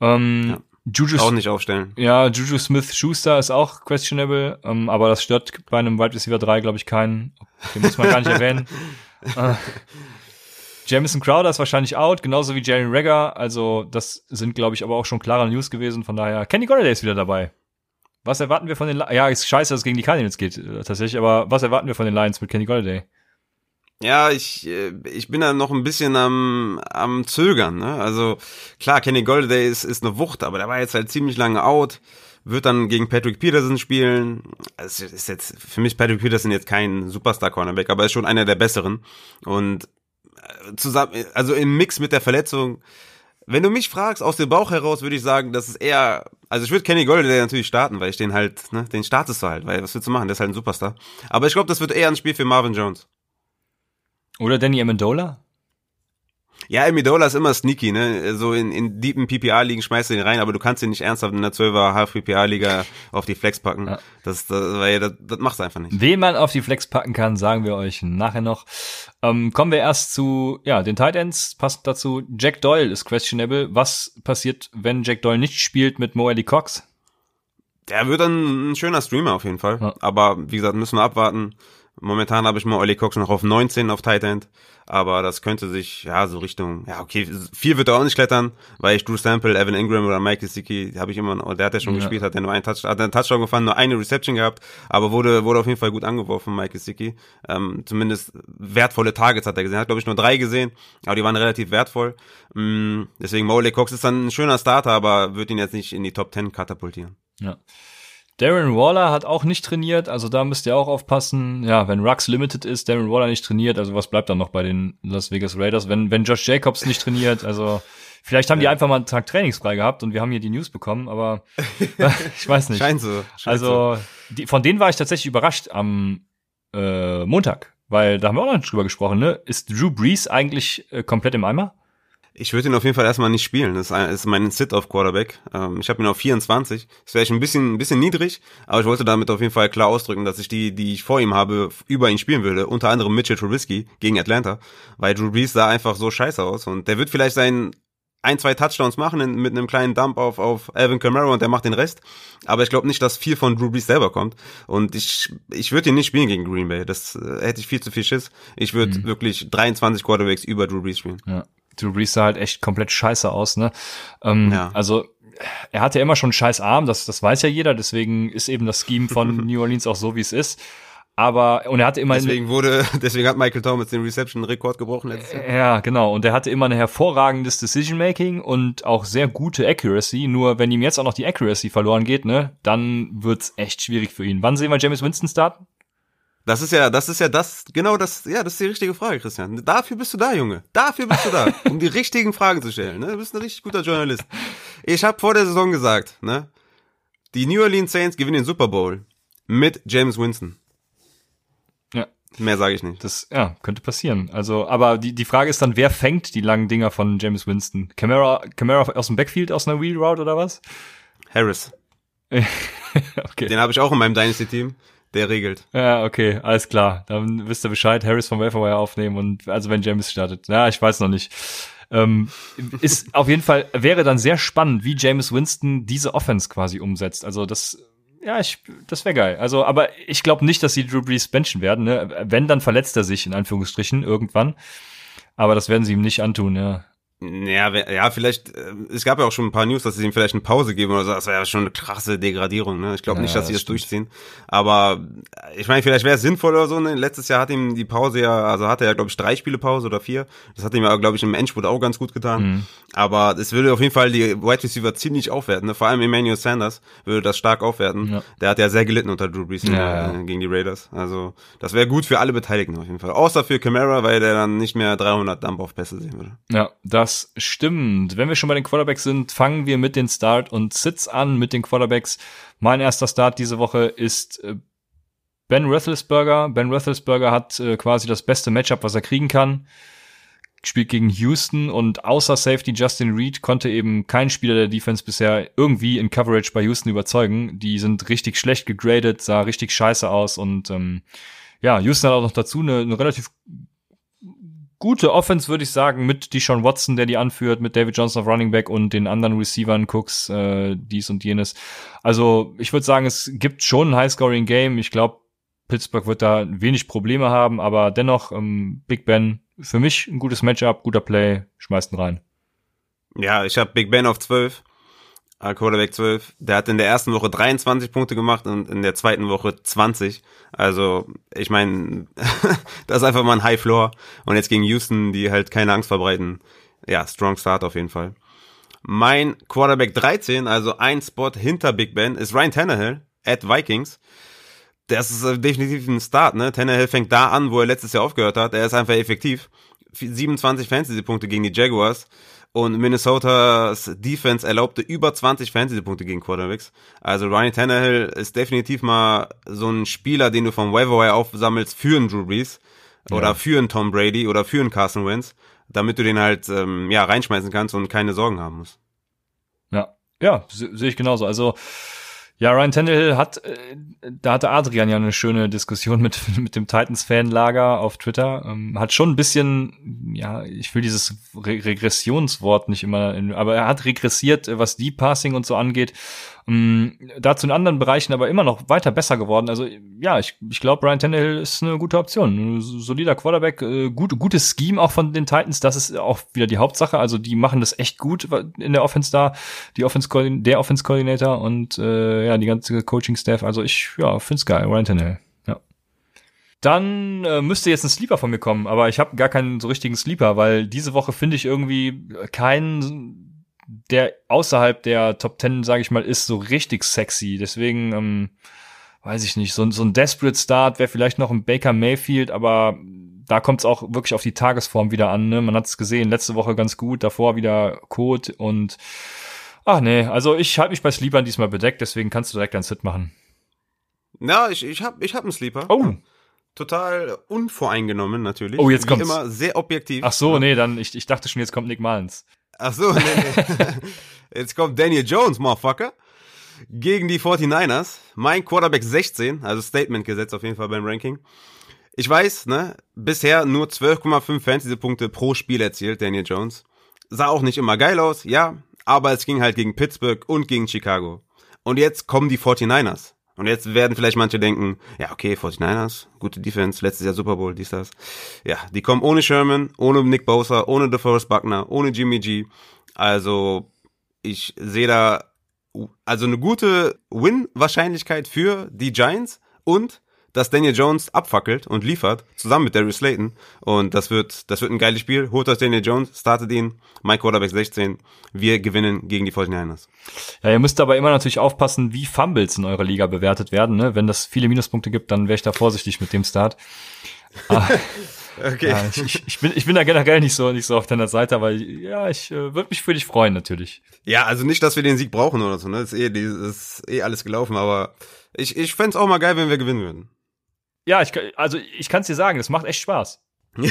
Ähm, Ja. Juju, Auch nicht aufstellen. ja, Juju Smith-Schuster ist auch questionable, ähm, aber das stört bei einem Wide Receiver 3, glaube ich, keinen. Den muss man gar nicht erwähnen. Äh, Jamison Crowder ist wahrscheinlich out, genauso wie Jerry Regger. Also, das sind, glaube ich, aber auch schon klare News gewesen. Von daher, Kenny Golladay ist wieder dabei. Was erwarten wir von den Li Ja, ist scheiße, dass es gegen die Cardinals geht, äh, tatsächlich, aber was erwarten wir von den Lions mit Kenny Golladay? Ja, ich, äh, ich bin da noch ein bisschen am, am Zögern. Ne? Also klar, Kenny Golladay ist, ist eine Wucht, aber der war jetzt halt ziemlich lange out. Wird dann gegen Patrick Peterson spielen. Es ist jetzt für mich Patrick Peterson jetzt kein Superstar-Cornerback, aber er ist schon einer der besseren. Und äh, zusammen, also im Mix mit der Verletzung, wenn du mich fragst, aus dem Bauch heraus würde ich sagen, dass es eher, also ich würde Kenny Golladay natürlich starten, weil ich den halt, ne, den startest du halt, weil was willst du machen, der ist halt ein Superstar. Aber ich glaube, das wird eher ein Spiel für Marvin Jones. Oder Danny Amendola? Ja, Amidola ist immer sneaky, ne? So in, in deepen PPA-Ligen schmeißt du ihn rein, aber du kannst ihn nicht ernsthaft in der 12er Half-PPA-Liga auf die Flex packen. Ja. Das, das, weil das, das machst du einfach nicht. Wen man auf die Flex packen kann, sagen wir euch nachher noch. Ähm, kommen wir erst zu, ja, den Tight Ends, passend dazu. Jack Doyle ist questionable. Was passiert, wenn Jack Doyle nicht spielt mit Mo Cox? Der wird dann ein schöner Streamer auf jeden Fall. Ja. Aber wie gesagt, müssen wir abwarten. Momentan habe ich mal Ollie Cox noch auf 19 auf Tight End. Aber das könnte sich, ja, so Richtung, ja, okay, viel wird er auch nicht klettern, weil ich Drew Sample, Evan Ingram oder Mike Gesicki, habe ich immer, noch- der hat ja schon Ja. gespielt, hat ja nur einen Touchdown, hat einen Touchdown gefahren, nur eine Reception gehabt, aber wurde, wurde auf jeden Fall gut angeworfen, Mike Gesicki. Ähm, zumindest wertvolle Targets hat er gesehen, hat glaube ich nur drei gesehen, aber die waren relativ wertvoll. Mm, deswegen Moley Cox ist dann ein schöner Starter, aber wird ihn jetzt nicht in die Top 10 katapultieren. Ja. Darren Waller hat auch nicht trainiert, also da müsst ihr auch aufpassen. Ja, wenn Rux limited ist, Darren Waller nicht trainiert, also was bleibt dann noch bei den Las Vegas Raiders? Wenn, wenn Josh Jacobs nicht trainiert, also vielleicht haben die einfach mal einen Tag trainingsfrei gehabt und wir haben hier die News bekommen, aber ich weiß nicht. Scheint so. Scheint so. Also, die, von denen war ich tatsächlich überrascht am äh, Montag, weil da haben wir auch noch nicht drüber gesprochen, ne? Ist Drew Brees eigentlich äh, komplett im Eimer? Ich würde ihn auf jeden Fall erstmal nicht spielen. Das ist, ein, ist mein Sit-Off-Quarterback. Ähm, ich habe ihn auf 24. Das wäre schon ein bisschen, ein bisschen niedrig, aber ich wollte damit auf jeden Fall klar ausdrücken, dass ich die, die ich vor ihm habe, über ihn spielen würde. Unter anderem Mitchell Trubisky gegen Atlanta, weil Drew Brees sah einfach so scheiße aus und der wird vielleicht seinen ein, zwei Touchdowns machen mit einem kleinen Dump auf, auf Alvin Kamara und der macht den Rest. Aber ich glaube nicht, dass viel von Drew Brees selber kommt. Und ich, ich würde ihn nicht spielen gegen Green Bay. Das äh, hätte ich viel zu viel Schiss. Ich würde wirklich 23 Quarterbacks über Drew Brees spielen. Ja. Drew Brees sah halt echt komplett scheiße aus, ne? Ähm, Ja. Also, er hatte immer schon einen scheiß Arm, das, das weiß ja jeder, deswegen ist eben das Scheme von New Orleans auch so, wie es ist. Aber, und er hatte immer Deswegen wurde, deswegen hat Michael Thomas den Reception-Rekord gebrochen letztes Jahr. Ja, genau. Und er hatte immer ein hervorragendes Decision-Making und auch sehr gute Accuracy. Nur wenn ihm jetzt auch noch die Accuracy verloren geht, ne, dann wird's echt schwierig für ihn. Wann sehen wir James Winston starten? Das ist ja, das ist ja das, genau das, ja, das ist die richtige Frage, Christian. Dafür bist du da, Junge. Dafür bist du da, um die richtigen Fragen zu stellen. Ne? Du bist ein richtig guter Journalist. Ich habe vor der Saison gesagt, ne, die New Orleans Saints gewinnen den Super Bowl mit James Winston. Ja. Mehr sage ich nicht. Das, ja, könnte passieren. Also, aber die, die Frage ist dann, wer fängt die langen Dinger von James Winston? Camara, Camara aus dem Backfield, aus einer Wheel Route oder was? Harris. okay. Den habe ich auch in meinem Dynasty-Team. Der regelt. Ja, okay, alles klar. Dann wisst ihr Bescheid, Harris vom Waferwire aufnehmen und also wenn James startet. Ja, ich weiß noch nicht. Ähm, ist auf jeden Fall, wäre dann sehr spannend, wie James Winston diese Offense quasi umsetzt. Also das, ja, ich, das wäre geil. Also, aber ich glaube nicht, dass sie Drew Brees benchen werden. Ne? Wenn, dann verletzt er sich in Anführungsstrichen irgendwann. Aber das werden sie ihm nicht antun, ja. Ja, wer- ja, vielleicht, äh, es gab ja auch schon ein paar News, dass sie ihm vielleicht eine Pause geben oder so. Das wäre ja schon eine krasse Degradierung, ne? Ich glaube Ja, nicht, dass sie das das durchziehen. Aber äh, ich meine, vielleicht wäre es sinnvoll oder so, ne? Letztes Jahr hat ihm die Pause ja, also hatte er, glaube ich, drei Spiele Pause oder vier. Das hat ihm ja, glaube ich, im Endspurt auch ganz gut getan. Mhm. Aber es würde auf jeden Fall die Wide Receiver ziemlich aufwerten, ne? Vor allem Emmanuel Sanders würde das stark aufwerten. Ja. Der hat ja sehr gelitten unter Drew Brees Ja, ja. äh, gegen die Raiders. Also, das wäre gut für alle Beteiligten auf jeden Fall. Außer für Camara, weil der dann nicht mehr 300 Dump-Off-Pässe sehen würde. Ja, das stimmt. Wenn wir schon bei den Quarterbacks sind, fangen wir mit den Start und Sits an mit den Quarterbacks. Mein erster Start diese Woche ist äh, Ben Roethlisberger. Ben Roethlisberger hat äh, quasi das beste Matchup, was er kriegen kann. Spielt gegen Houston und außer Safety Justin Reed konnte eben kein Spieler der Defense bisher irgendwie in Coverage bei Houston überzeugen. Die sind richtig schlecht gegradet, sah richtig scheiße aus und ähm, ja, Houston hat auch noch dazu eine, eine relativ gute Offense, würde ich sagen, mit Deshaun Watson, der die anführt, mit David Johnson auf Running Back und den anderen Receivern, Cooks, äh, dies und jenes. Also ich würde sagen, es gibt schon ein High-Scoring-Game. Ich glaube, Pittsburgh wird da wenig Probleme haben, aber dennoch, ähm, Big Ben, für mich ein gutes Matchup, guter Play, schmeißt ihn rein. Ja, ich habe Big Ben auf 12, äh, Quarterback 12. Der hat in der ersten Woche 23 Punkte gemacht und in der zweiten Woche 20. Also, ich meine, das ist einfach mal ein High Floor. Und jetzt gegen Houston, die halt keine Angst verbreiten. Ja, strong Start auf jeden Fall. Mein Quarterback 13, also ein Spot hinter Big Ben, ist Ryan Tannehill at Vikings. Das ist äh, definitiv ein Start, ne? Tannehill fängt da an, wo er letztes Jahr aufgehört hat. Er ist einfach effektiv. 27 Fantasy-Punkte gegen die Jaguars. Und Minnesotas Defense erlaubte über 20 Fantasy-Punkte gegen Quarterbacks. Also Ryan Tannehill ist definitiv mal so ein Spieler, den du vom Waiver aufsammelst für einen Drew Brees oder Ja. für einen Tom Brady oder für einen Carson Wentz, damit du den halt ähm, ja reinschmeißen kannst und keine Sorgen haben musst. Ja, ja, se- sehe ich genauso. Also ja, Ryan Tannehill hat, äh, da hatte Adrian ja eine schöne Diskussion mit mit dem Titans-Fanlager auf Twitter. Ähm, hat schon ein bisschen, ja, ich will dieses Re Regressionswort nicht immer, in, aber er hat regressiert, äh, was Deep Passing und so angeht. Ähm, dazu in anderen Bereichen aber immer noch weiter besser geworden. Also ja, ich, ich glaube, Ryan Tannehill ist eine gute Option. Ein solider Quarterback, äh, gut, gutes Scheme auch von den Titans. Das ist auch wieder die Hauptsache. Also die machen das echt gut in der Offense da. Die Offense der Offense Coordinator und äh, ja die ganze Coaching Staff. Also ich ja find's geil, Ryan Tannehill. Ja. Dann äh, müsste jetzt ein Sleeper von mir kommen, aber ich habe gar keinen so richtigen Sleeper, weil diese Woche finde ich irgendwie keinen, der außerhalb der Top 10, sage ich mal, ist so richtig sexy. Deswegen ähm, weiß ich nicht, so, ein- so ein Desperate Start wäre vielleicht noch ein Baker Mayfield, aber da kommt es auch wirklich auf die Tagesform wieder an. Ne? Man hat es gesehen, letzte Woche ganz gut, davor wieder Code und ach nee, also ich halte mich bei Sleepern diesmal bedeckt, deswegen kannst du direkt ein Sit machen. Ja, ich, ich hab, ich hab einen Sleeper. Oh. Total unvoreingenommen natürlich. Oh, jetzt Wie kommt's. immer sehr objektiv. Ach so, Ja. nee, dann ich, ich dachte schon, jetzt kommt Nick Mullins. Ach so, nee, nee. Jetzt kommt Daniel Jones, Motherfucker. Gegen die 49ers. Mein Quarterback 16, also Statement gesetzt auf jeden Fall beim Ranking. Ich weiß, ne, bisher nur 12,5 Fantasy-Punkte pro Spiel erzielt, Daniel Jones. Sah auch nicht immer geil aus, ja, aber es ging halt gegen Pittsburgh und gegen Chicago. Und jetzt kommen die 49ers. Und jetzt werden vielleicht manche denken, ja, okay, 49ers, gute Defense, letztes Jahr Super Bowl, dies, das. Ja, die kommen ohne Sherman, ohne Nick Bosa, ohne DeForest Buckner, ohne Jimmy G. Also, ich sehe da also eine gute Win-Wahrscheinlichkeit für die Giants und dass Daniel Jones abfackelt und liefert, zusammen mit Darius Slayton. Und das wird, das wird ein geiles Spiel. Holt euch Daniel Jones, startet ihn, Mike Quarterback 16. Wir gewinnen gegen die 49ers. Ja, ihr müsst aber immer natürlich aufpassen, wie Fumbles in eurer Liga bewertet werden. Ne? Wenn das viele Minuspunkte gibt, dann wäre ich da vorsichtig mit dem Start. Ah, Okay. ja, ich, ich, bin, ich bin da generell nicht so nicht so auf deiner Seite, aber ja, ich äh, würde mich für dich freuen natürlich. Ja, also nicht, dass wir den Sieg brauchen oder so, ne? Das ist eh, das ist eh alles gelaufen, aber ich, ich fänd's auch mal geil, wenn wir gewinnen würden. Ja, ich, also ich kann es dir sagen, das macht echt Spaß.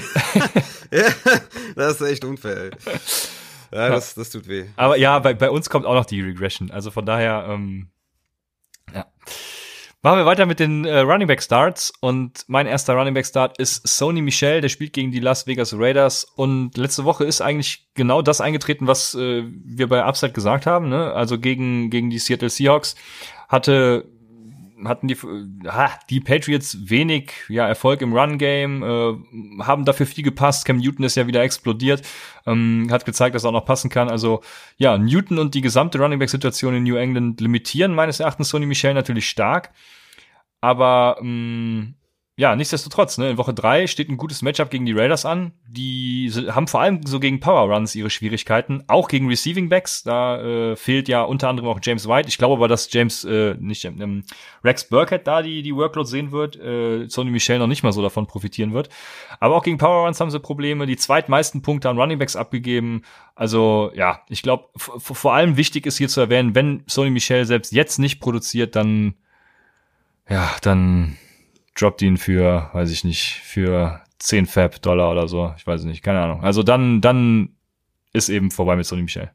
Ja, das ist echt unfair, ey. Ja, das, das tut weh. Aber ja, bei, bei uns kommt auch noch die Regression. Also von daher, ähm, ja. Machen wir weiter mit den äh, Running Back Starts und mein erster Running Back Start ist Sony Michel, der spielt gegen die Las Vegas Raiders und letzte Woche ist eigentlich genau das eingetreten, was äh, wir bei Upside gesagt haben, ne? Also gegen gegen die Seattle Seahawks hatte hatten die, ha, die Patriots wenig ja, Erfolg im Run-Game, äh, haben dafür viel gepasst. Cam Newton ist ja wieder explodiert, ähm, hat gezeigt, dass er auch noch passen kann. Also ja, Newton und die gesamte Running Back-Situation in New England limitieren meines Erachtens Sony Michel natürlich stark. Aber ähm, ja, nichtsdestotrotz, ne, in Woche drei steht ein gutes Matchup gegen die Raiders an. Die haben vor allem so gegen Power Runs ihre Schwierigkeiten, auch gegen Receiving Backs. Da äh, fehlt ja unter anderem auch James White. Ich glaube aber, dass James, äh, nicht ähm, Rex Burkhead da die, die Workload sehen wird, äh, Sonny Michel noch nicht mal so davon profitieren wird. Aber auch gegen Power Runs haben sie Probleme. Die zweitmeisten Punkte an Running Backs abgegeben. Also ja, ich glaube, vor allem wichtig ist hier zu erwähnen, wenn Sonny Michel selbst jetzt nicht produziert, dann ja, dann droppt ihn für, weiß ich nicht, für 10 Fab Dollar oder so. Ich weiß nicht, keine Ahnung. Also dann, dann ist eben vorbei mit Sonny Michel.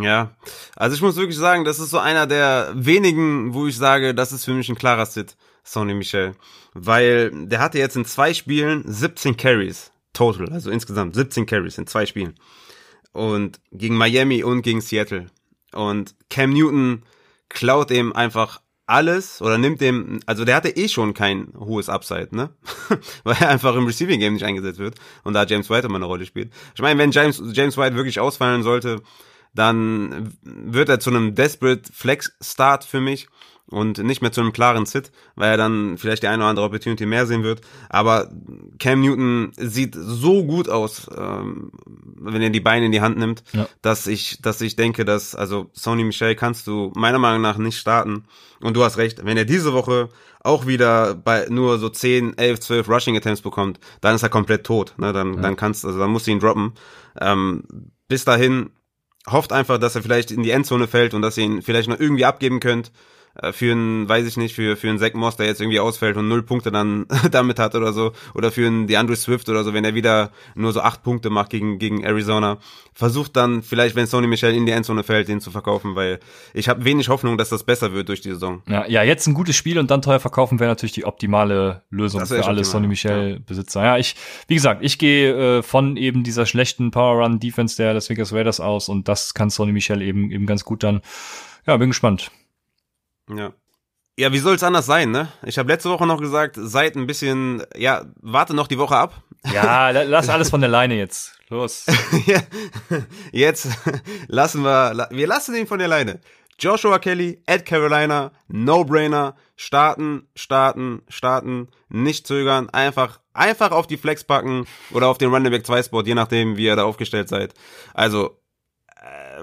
Ja, also ich muss wirklich sagen, das ist so einer der wenigen, wo ich sage, das ist für mich ein klarer Sit, Sonny Michel. Weil der hatte jetzt in zwei Spielen 17 Carries, total, also insgesamt 17 Carries in zwei Spielen. Und gegen Miami und gegen Seattle. Und Cam Newton klaut ihm einfach alles oder nimmt dem, also der hatte eh schon kein hohes Upside, ne? Weil er einfach im Receiving Game nicht eingesetzt wird und da James White immer eine Rolle spielt. Ich meine, wenn James, James White wirklich ausfallen sollte, dann wird er zu einem Desperate Flex Start für mich und nicht mehr zu einem klaren Sit, weil er dann vielleicht die eine oder andere Opportunity mehr sehen wird. Aber Cam Newton sieht so gut aus, ähm, wenn er die Beine in die Hand nimmt, ja. dass ich, dass ich denke, dass also Sony Michel kannst du meiner Meinung nach nicht starten. Und du hast recht, wenn er diese Woche auch wieder bei nur so 10, 11, 12 Rushing Attempts bekommt, dann ist er komplett tot. Ne? Dann, ja. dann kannst, also dann musst du ihn droppen. Ähm, bis dahin hofft einfach, dass er vielleicht in die Endzone fällt und dass ihr ihn vielleicht noch irgendwie abgeben könnt. Äh, für einen, weiß ich nicht, für, für einen Zach Moss, der jetzt irgendwie ausfällt und null Punkte dann damit hat oder so, oder für einen DeAndre Swift oder so, wenn er wieder nur so acht Punkte macht gegen, gegen Arizona, versucht dann vielleicht, wenn Sony Michel in die Endzone fällt, den zu verkaufen, weil ich habe wenig Hoffnung, dass das besser wird durch die Saison. Ja, ja, jetzt ein gutes Spiel und dann teuer verkaufen wäre natürlich die optimale Lösung für alle Sony Michel Besitzer. Ja, ich, wie gesagt, ich gehe äh, von eben dieser schlechten Power Run Defense der Las Vegas Raiders aus und das kann Sony Michel eben eben ganz gut dann. Ja, bin gespannt. Ja. Ja, wie soll es anders sein, ne? Ich habe letzte Woche noch gesagt, seid ein bisschen, ja, warte noch die Woche ab. Ja, lass alles von der Leine jetzt. Los. ja, jetzt lassen wir, wir lassen ihn von der Leine. Joshua Kelly, Ed Carolina, No-Brainer, starten, starten, starten, nicht zögern, einfach, einfach auf die Flex packen oder auf den Running Back 2 Spot, je nachdem, wie ihr da aufgestellt seid. Also,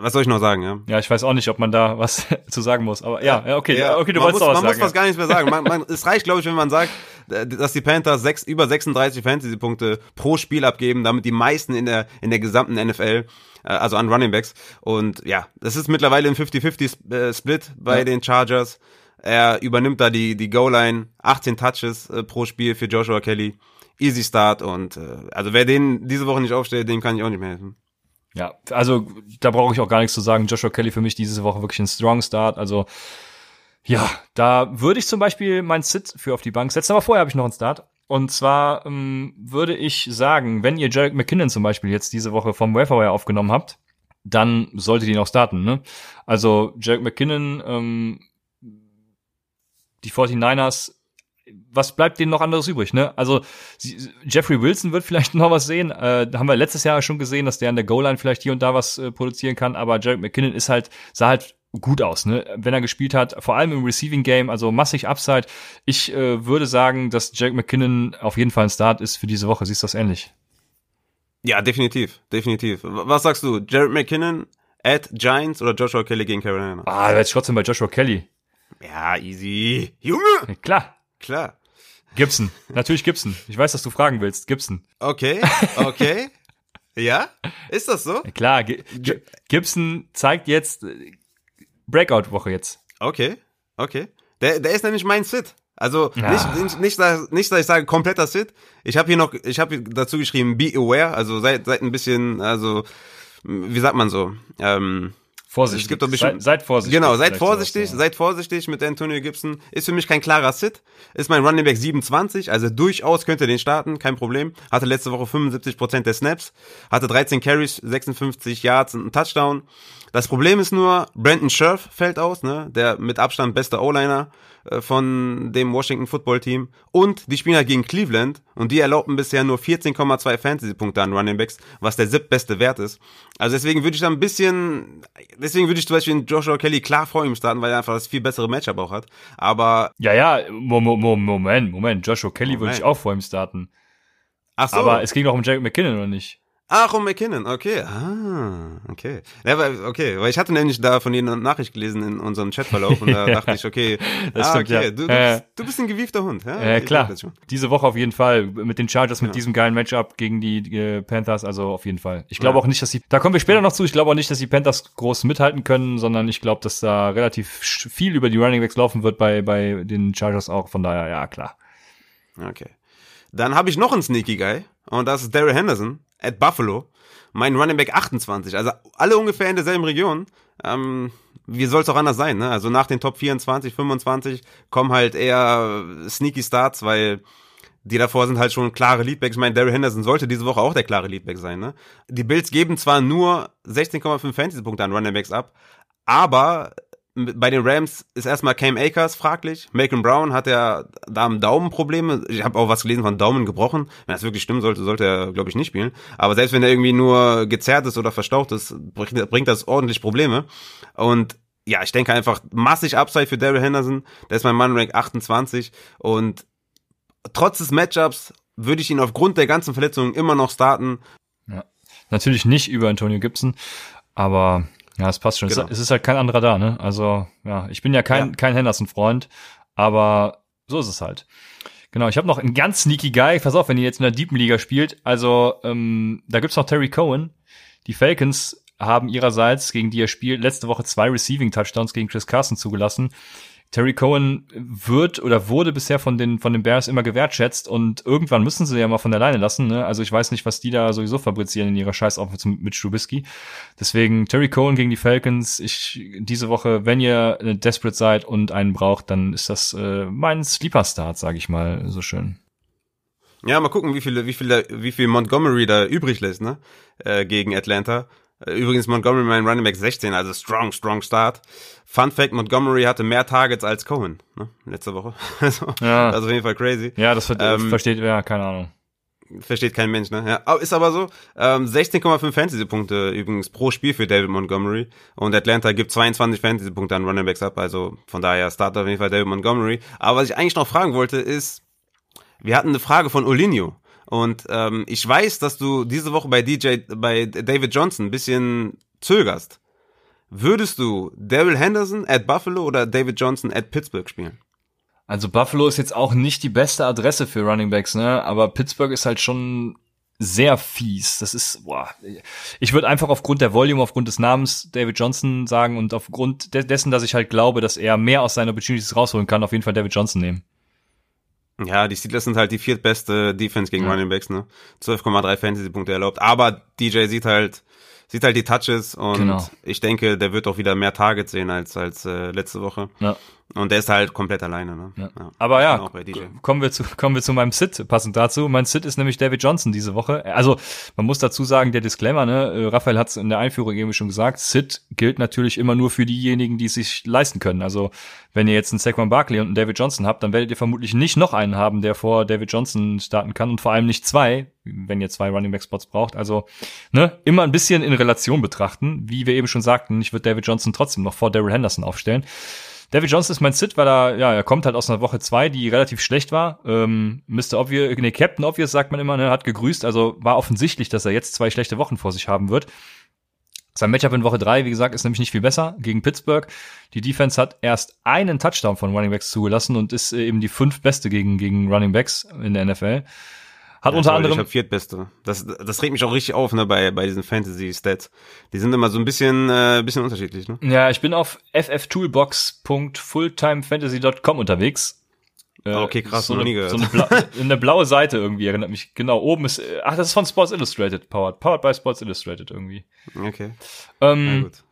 was soll ich noch sagen, ja? Ja, ich weiß auch nicht, ob man da was zu sagen muss, aber ja, ja okay, ja, okay, du wolltest muss, auch was man sagen. Man muss fast gar nichts mehr sagen. Man, man, es reicht, glaube ich, wenn man sagt, dass die Panthers sechs, über 36 Fantasy-Punkte pro Spiel abgeben, damit die meisten in der, in der gesamten NFL, äh, also an Running Backs. Und ja, das ist mittlerweile ein 50-50-Split äh, bei ja. den Chargers. Er übernimmt da die, die Goal-Line, 18 Touches äh, pro Spiel für Joshua Kelly. Easy Start und äh, also wer den diese Woche nicht aufstellt, dem kann ich auch nicht mehr helfen. Ja, also da brauche ich auch gar nichts zu sagen. Joshua Kelly für mich diese Woche wirklich ein Strong Start. Also ja, da würde ich zum Beispiel mein Sit für auf die Bank setzen, aber vorher habe ich noch einen Start. Und zwar ähm, würde ich sagen, wenn ihr Jarek McKinnon zum Beispiel jetzt diese Woche vom Waferwire aufgenommen habt, dann solltet ihr ihn auch starten. Ne? Also Jarek McKinnon, ähm, die 49ers was bleibt denen noch anderes übrig, ne? Also Jeffrey Wilson wird vielleicht noch was sehen. Äh, haben wir letztes Jahr schon gesehen, dass der an der Goal-Line vielleicht hier und da was äh, produzieren kann, aber Jarek McKinnon ist halt, sah halt gut aus, ne? Wenn er gespielt hat, vor allem im Receiving Game, also massig Upside. Ich äh, würde sagen, dass Jarek McKinnon auf jeden Fall ein Start ist für diese Woche. Siehst du das ähnlich? Ja, definitiv, definitiv. Was sagst du? Jared McKinnon at Giants oder Joshua Kelly gegen Carolina? Ah, ich trotzdem bei Joshua Kelly. Ja, easy. Junge! Klar. Klar. Gibson. Natürlich Gibson. Ich weiß, dass du fragen willst. Gibson. Okay, okay. ja? Ist das so? Ja, klar. G G Gibson zeigt jetzt äh, Breakout-Woche jetzt. Okay, okay. Der, der ist nämlich mein Sit. Also ja. nicht, nicht, nicht, dass, nicht, dass ich sage kompletter Sit. Ich habe hier noch, ich habe dazu geschrieben, be aware. Also seid, seid ein bisschen, also wie sagt man so? Ähm, Vorsichtig. Es gibt doch bestimmt, seid, seid vorsichtig. Genau, seid vorsichtig, sowas, ja. seid vorsichtig mit Antonio Gibson. Ist für mich kein klarer Sit. Ist mein Running Back 27, also durchaus könnt ihr den starten, kein Problem. Hatte letzte Woche 75% der Snaps, hatte 13 Carries, 56 Yards und einen Touchdown. Das Problem ist nur, Brandon Scherf fällt aus, ne? Der mit Abstand beste O-Liner von dem Washington Football Team und die spielen halt gegen Cleveland und die erlaubten bisher nur 14,2 Fantasy-Punkte an Running Backs, was der siebtbeste Wert ist. Also deswegen würde ich da ein bisschen, deswegen würde ich zum Beispiel Joshua Kelly klar vor ihm starten, weil er einfach das viel bessere Matchup auch hat. Aber Ja, ja, Mo- Mo- Mo- Moment, Moment. Joshua Kelly würde ich auch vor ihm starten. ach so, Aber es ging doch um Jacob McKinnon, oder nicht? Ach, um McKinnon, okay. Ah, okay. Ja, weil, okay, weil ich hatte nämlich da von Ihnen eine Nachricht gelesen in unserem Chatverlauf und da dachte ich, okay, Das ah, stimmt, okay, ja. du, du, Äh, bist, du bist ein gewiefter Hund. Ja, Äh, klar. Diese Woche auf jeden Fall mit den Chargers, mit Ja. diesem geilen Matchup gegen die äh, Panthers, also auf jeden Fall. Ich glaube auch nicht, dass die, da kommen wir später noch zu, ich glaube auch nicht, dass die Panthers groß mithalten können, sondern ich glaube, dass da relativ viel über die Running Backs laufen wird bei, bei den Chargers auch, von daher, ja, klar. Okay. Dann habe ich noch einen Sneaky Guy und das ist Daryl Henderson at Buffalo. Mein Running Back 28. Also alle ungefähr in derselben Region. Ähm, wie soll es auch anders sein, ne? Also nach den Top 24, 25 kommen halt eher Sneaky Starts, weil die davor sind halt schon klare Leadbacks. Ich meine, Daryl Henderson sollte diese Woche auch der klare Leadback sein, ne? Die Bills geben zwar nur 16,5 Fantasy-Punkte an Running Backs ab, aber bei den Rams ist erstmal Cam Akers fraglich. Malcolm Brown hat ja da am Daumenprobleme. Ich habe auch was gelesen von Daumen gebrochen. Wenn das wirklich stimmen sollte, sollte er, glaube ich, nicht spielen. Aber selbst wenn er irgendwie nur gezerrt ist oder verstaucht ist, bringt, das ordentlich Probleme. Und ja, ich denke einfach massig Upside für Daryl Henderson. Der ist mein Mann Rank 28 und trotz des Matchups würde ich ihn aufgrund der ganzen Verletzungen immer noch starten. Natürlich nicht über Antonio Gibson, aber ja, es passt schon. Genau. Es, es ist halt kein anderer da, ne? Also, ja, ich bin ja kein, Ja. kein Henderson-Freund, aber so ist es halt. Genau, ich habe noch einen ganz sneaky Guy. Pass auf, wenn ihr jetzt in der Deepen Liga spielt. Also, ähm, da gibt's noch Terry Cohen. Die Falcons haben ihrerseits, gegen die er spielt, letzte Woche zwei Receiving-Touchdowns gegen Chris Carson zugelassen. Terry Cohen wird oder wurde bisher von den, von den Bears immer gewertschätzt und irgendwann müssen sie ja mal von der Leine lassen. Ne? Also ich weiß nicht, was die da sowieso fabrizieren in ihrer Scheißoffense mit Trubisky. Deswegen Terry Cohen gegen die Falcons. Ich diese Woche, wenn ihr desperate seid und einen braucht, dann ist das äh, mein Sleeper-Start, sage ich mal so schön. Ja, mal gucken, wie viel, wie viel, wie viel Montgomery da übrig lässt, ne? Äh, gegen Atlanta. Übrigens Montgomery mein Running Back 16, also strong, strong Start. Fun Fact, Montgomery hatte mehr Targets als Cohen, ne? Letzte Woche. Also, Ja. das ist auf jeden Fall crazy. Ja, das ver Ähm, versteht, ja, keine Ahnung. Versteht kein Mensch, ne? Ja, ist aber so. Ähm, 16,5 Fantasy-Punkte übrigens pro Spiel für David Montgomery. Und Atlanta gibt 22 Fantasy-Punkte an Running Backs ab. Also von daher startet auf jeden Fall David Montgomery. Aber was ich eigentlich noch fragen wollte, ist, wir hatten eine Frage von Olinio. Und ähm, ich weiß, dass du diese Woche bei DJ, bei David Johnson ein bisschen zögerst. Würdest du Daryl Henderson at Buffalo oder David Johnson at Pittsburgh spielen? Also Buffalo ist jetzt auch nicht die beste Adresse für Running Backs, ne? Aber Pittsburgh ist halt schon sehr fies. Das ist, boah. Ich würde einfach aufgrund der Volume, aufgrund des Namens David Johnson sagen und aufgrund de dessen, dass ich halt glaube, dass er mehr aus seinen Opportunities rausholen kann, auf jeden Fall David Johnson nehmen. Ja, die Steelers sind halt die viertbeste Defense gegen Ja. Running Backs, ne? 12,3 Fantasy-Punkte erlaubt. Aber DJ sieht halt, sieht halt die Touches und Genau. ich denke, der wird auch wieder mehr Targets sehen als, als äh, letzte Woche. Ja. Und der ist halt komplett alleine, ne? Ja. Aber ja, bei DJ. kommen wir zu kommen wir zu meinem Sit passend dazu. Mein Sit ist nämlich David Johnson diese Woche. Also man muss dazu sagen, der Disclaimer, ne, äh, Raphael hat es in der Einführung eben schon gesagt, Sit gilt natürlich immer nur für diejenigen, die es sich leisten können. Also wenn ihr jetzt einen Saquon Barkley und einen David Johnson habt, dann werdet ihr vermutlich nicht noch einen haben, der vor David Johnson starten kann und vor allem nicht zwei, wenn ihr zwei Running Back Spots braucht. Also ne, immer ein bisschen in Relation betrachten. Wie wir eben schon sagten, ich würde David Johnson trotzdem noch vor Daryl Henderson aufstellen. David Johnson ist mein Sit, weil er, ja, er kommt halt aus einer Woche zwei, die relativ schlecht war. Ähm, Mr. Obvious, nee, Captain Obvious sagt man immer, ne, hat gegrüßt, also war offensichtlich, dass er jetzt zwei schlechte Wochen vor sich haben wird. Sein Matchup in Woche drei, wie gesagt, ist nämlich nicht viel besser gegen Pittsburgh. Die Defense hat erst einen Touchdown von Running Backs zugelassen und ist äh, eben die fünf beste gegen, gegen Running Backs in der NFL. Hat Ja, unter sorry, anderem, Ich hab viertbeste. Das, das regt mich auch richtig auf, ne, bei, bei diesen Fantasy-Stats. Die sind immer so ein bisschen, äh, bisschen unterschiedlich, ne? ja, ich bin auf fftoolbox.fulltimefantasy.com unterwegs. Äh, Ah, okay, krass, so noch eine, nie gehört. so eine, bla eine blaue Seite irgendwie erinnert mich. Genau, oben ist, äh, ach, das ist von Sports Illustrated, powered, powered by Sports Illustrated irgendwie. Okay, na Ähm, gut.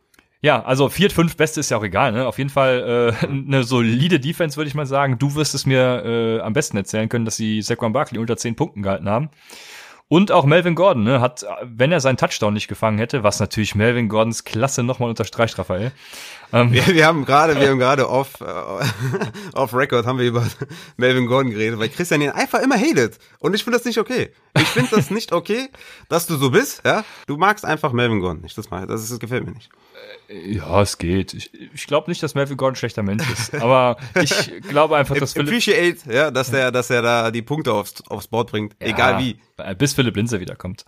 Ja, also 4, 5 Beste ist ja auch egal, ne? Auf jeden Fall äh, eine solide Defense, würde ich mal sagen. Du wirst es mir äh, am besten erzählen können, dass sie Saquon Barkley unter 10 Punkten gehalten haben. Und auch Melvin Gordon, ne, hat, wenn er seinen Touchdown nicht gefangen hätte, was natürlich Melvin Gordons Klasse nochmal unterstreicht, Raphael. Ähm, wir, wir haben gerade, wir haben gerade off, äh, off Record haben wir über Melvin Gordon geredet, weil Christian ihn einfach immer hatet. Und ich finde das nicht okay. Ich finde das nicht okay, dass du so bist, ja. Du magst einfach Melvin Gordon nicht. Das, das, ist, das gefällt mir nicht. Ja, es geht. Ich, ich glaube nicht, dass Melvin Gordon ein schlechter Mensch ist. Aber ich glaube einfach, dass Philipp... Appreciate, ja, dass der, dass er da die Punkte aufs, aufs Board bringt. Ja, egal wie. Bis Philipp Linzer wiederkommt.